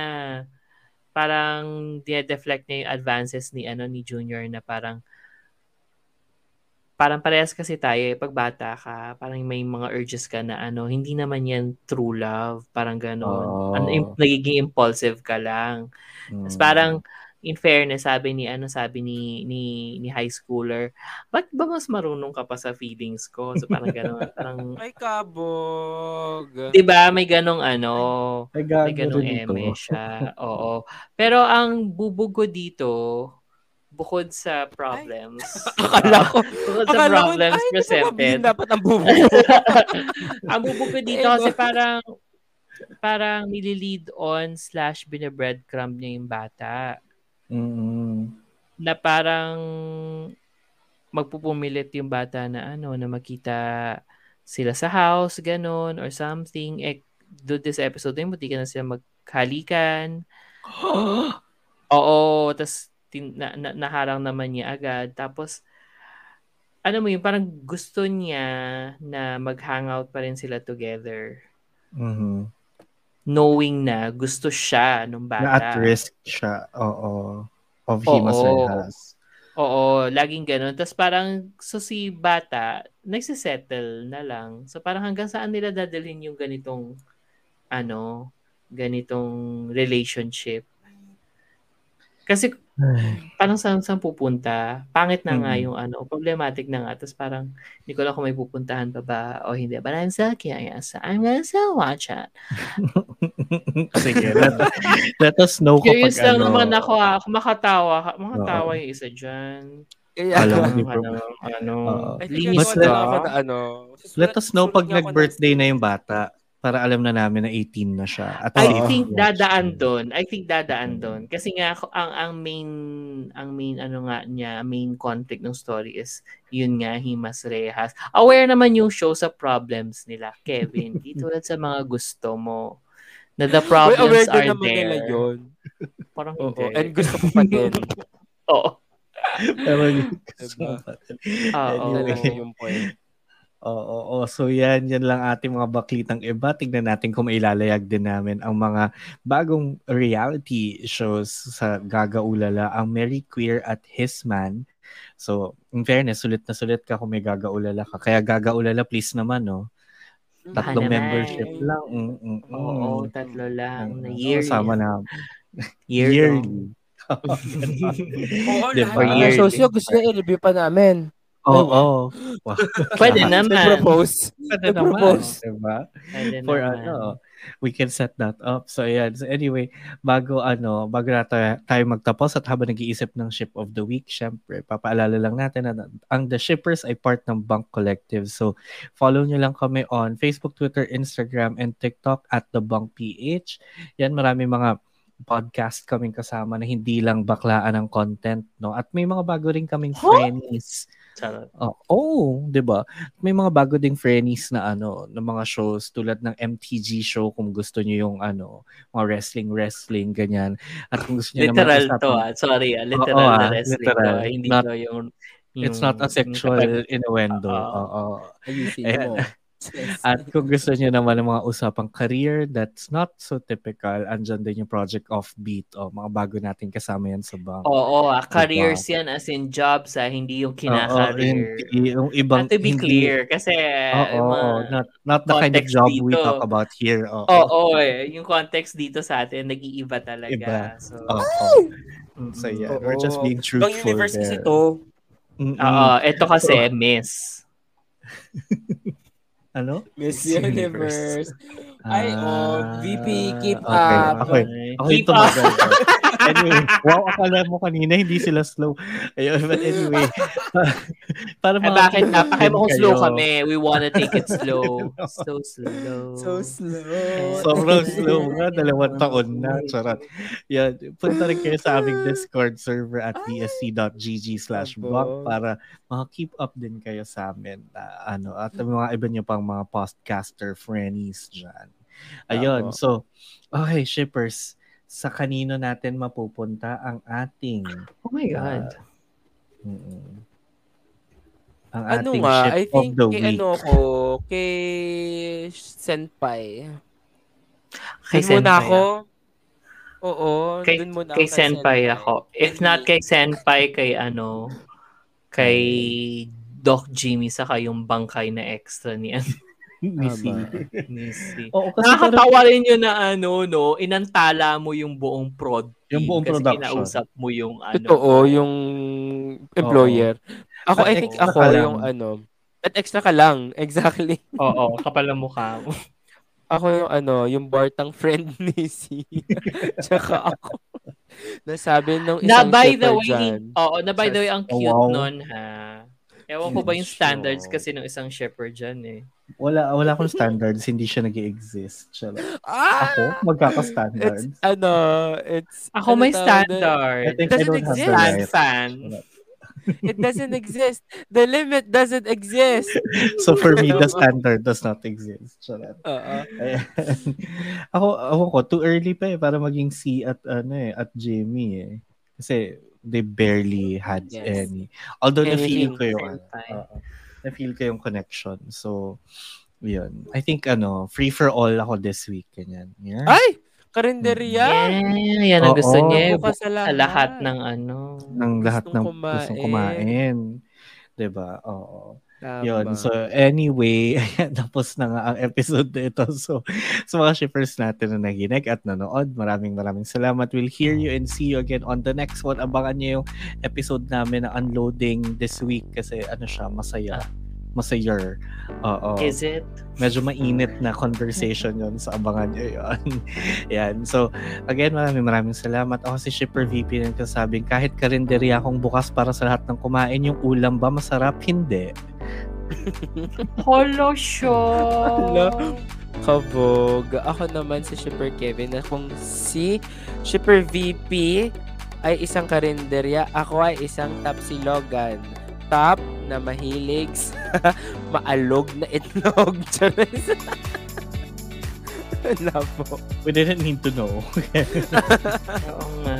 parang dinedeflect niya yung advances ni ano ni Junior na parang parang parehas kasi tayo eh, pag bata ka, parang may mga urges ka na ano, hindi naman yan true love, parang gano'n. Oo. Ano, im- nagiging impulsive ka lang. Tapos Mm. parang in fairness, sabi ni ano, sabi ni ni ni high schooler, ba't ba mas marunong ka pa sa feelings ko? So parang gano'n, parang (laughs) Ay, kabog. 'di ba, may ganong ano, Ay, may ganong eme siya. Oo. Pero ang bubog ko dito, bukod sa problems, (laughs) Akala ko, bukod sa akala ko, problems ay, presented, dapat ang bubo. (laughs) ang bubog ko dito Eh, kasi parang parang nililiad on slash binibreadcrumb niya yung bata. Mm. na parang magpupumilit yung bata na ano na makita sila sa house ganon or something eh do this episode din buti ka na sila maghalikan (gasps) oo tas tin, na, na, naharang naman niya agad tapos ano mo yun parang gusto niya na mag-hangout pa rin sila together Mhm. knowing na gusto siya nung bata Na at risk siya. Oo. Of Himas Oo. Reyes. Oo, laging ganun. Tapos parang, so si bata, nagsisettle na lang. So parang hanggang saan nila dadalhin yung ganitong, ano, ganitong relationship. Kasi parang saan saan pupunta, pangit na nga Mm. yung ano, problematic na nga. Tapos parang hindi ko alam kung may pupuntahan pa ba o hindi. But I'm still curious. I'm gonna still watch it. (laughs) Sige, let, let us know kapag Curious lang ano. naman ako ah. Kung makatawa, makatawa yung isa dyan. Kaya, Alam mo, Ano, di ano, ba? ano, think linis na ano. Let us know pag nag-birthday na yung bata para alam na namin na 18 na siya. At I safe think dadaan doon. I think dadaan doon. Kasi nga ako- ang ang main ang main ano nga niya, main conflict ng story is yun nga Himas Rehas. Aware naman yung show sa problems nila, Kevin. Di (laughs) tulad sa mga gusto mo. Na the problems aware din are naman there. nila yun. Parang Oo, hindi. and gusto ko pa din. (laughs) Oo. Pero yun. Diba? Oo. Anyway. Yung point. Oo, oo. So yan, yan lang ating mga baklitang iba. Tignan natin kung mailalayag din namin ang mga bagong reality shows sa Gagaulala, ang Mary Queer at His Man. So, in fairness, sulit na sulit ka kung may Gagaulala ka. Kaya Gagaulala, please naman, no? Tatlong naman. membership lang. Mm, mm, mm. Oo, tatlo lang. Na Mm, yearly. Sama na. Year (laughs) Yearly. (laughs) (laughs) Oo, Diba? For lahat. Ang sosyo, gusto i-review pa namin. Oo. Oh, Wow. (laughs) Pwede naman. propose. Pwede naman. propose. Diba? Pwede for naman. ano, we can set that up. So ayan. So anyway, bago ano, bago na tayo, tayo magtapos at habang nag-iisip ng ship of the week, syempre, papaalala lang natin na ang The Shippers ay part ng Bunk Collective. So follow nyo lang kami on Facebook, Twitter, Instagram, and TikTok at The Bunk PH. Yan, marami mga podcast kaming kasama na hindi lang baklaan ng content, no? At may mga bago rin kaming friends. Charot. Oh, oh 'di ba? May mga bago ding friends na ano, ng mga shows tulad ng MTG show kung gusto niyo yung ano, mga wrestling wrestling ganyan. At kung gusto niyo Literal naman to ah. Sorry ah. Literal Oo, na ah, wrestling literal. to. Hindi Not- to yung, yung... It's not a sexual innuendo. Oo. Oo. Ayusin mo. At kung gusto niyo naman ng mga usapang career that's not so typical, andyan din yung Project Offbeat. O, mga bago natin kasama yan sa bank. Oo, ah, careers yan as in jobs ah, hindi yung kina-career. hindi, yung ibang, Not to be hindi- clear kasi Oo, mga, not, not the kind of job we dito. talk about here. Oo. Oo, eh, yung context dito sa atin nag-iiba talaga. Iba. So, Oo. So yeah, we're just Oo. being Ibang truthful universe kasi there. to. Mm-mm. oo, ito kasi (laughs) miss. (laughs) Ano? Miss Miss Universe. Ay, oh, Ah, VP, keep okay. up. Okay. Ako yung Keep up. Anyway, wow, akala mo kanina hindi sila slow. Ayun, but anyway. (laughs) para Eh, mga bakit keep napaka up mo kung slow kami? We wanna take it slow. (laughs) So slow. So slow. Sobrang slow (laughs) nga, dalawang taon na. Charot. Yan, punta rin kayo sa aming Discord server at bsc.gg slash blog para maka-keep up din kayo sa amin. ah, ano, at mga iba nyo pang mga podcaster friends dyan. Ayun, so, okay, shippers, sa kanino natin mapupunta ang ating Oh my God. mm, ang Ano ating nga, ship I of think the kay week. ano ko, kay Senpai. Kay Dun muna Senpai ako. Oo, Kay, dun muna kay Senpai ako. If not kay Senpai, kay ano, kay Doc Jimmy, saka yung bangkay na extra ni ano, (laughs) Missy. Missy. Oo, kasi parang- Nakakatawa rin yun na ano, no, inantala mo yung buong prod team Yung buong kasi production. kinausap mo yung ano. Totoo, yung employer. Ako, I think ako lang. yung ano, at extra ka lang, (laughs) exactly. Oo, kapal ang mukha mo. Ako yung ano, yung Bartang friend (laughs) ni si. Tsaka ako. Nasabi nung Na isang by the way, dyan. oo, na by the way, ang Oh, cute wow. nun ha. Ewan ko ba yung standards show. kasi ng isang shepherd dyan eh. Wala wala akong standards, hindi siya nag exist Ako, Ah! magkaka-standards. It's, ano, it's... Ako ano may standard. I think I doesn't don't have the exist. Fan, right. fan. It doesn't exist. The limit doesn't exist. (laughs) So for me, the standard does not exist. Charot. Ayan. (laughs) ako, ako ko, too early pa eh, para maging C at, ano eh, at Jamie eh. Kasi they barely had Yes. any. Although na-feel Anything. ko yung, ano, Senpai. oo. na-feel ko yung connection. So, yun. I think, ano, free for all ako this week. Ganyan. Yeah. Ay! Karinderya! Yeah, yan ang Oo. gusto niya. Bukas sa Sa lahat ng ano. ng lahat Gustong ng gustong kumain. 'Di ba? Oo. Tama. Yun. So, anyway, (laughs) tapos na nga ang episode na ito. So, sa mga shippers natin na naginig at nanood, maraming maraming salamat. We'll hear you and see you again on the next one. Abangan nyo yung episode namin na unloading this week kasi ano siya, masaya. Masaya. Oo. Is it? Medyo mainit na conversation yon sa abangan nyo yun. (laughs) Yan. So, again, maraming maraming salamat. Ako si Shipper VP na kasabing kahit karinderya akong bukas para sa lahat ng kumain, yung ulam ba masarap? Hindi. Holo show. Hala. Kabog. Ako naman si Shipper Kevin na kung si Shipper VP ay isang karinderya, ako ay isang tapsilogan. Top na mahilig sa (laughs) maalog na itlog. (laughs) Charis. Wala po. We didn't need to know. (laughs) Oo nga.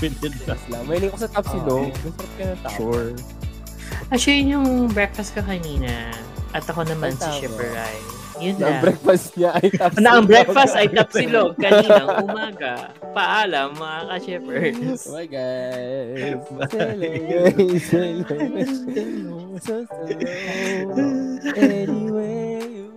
We did not. Mahilig ko sa tapsilog. Masarap ka tap. Sure. Actually, yun yung breakfast ko kanina. At ako naman Ay, si. Shipper Rai. Yun Na ang breakfast niya ay tapsilog. Na ang breakfast ay tapsilog kaninang umaga. Paalam mga ka-shippers. Oh my God. Anyway.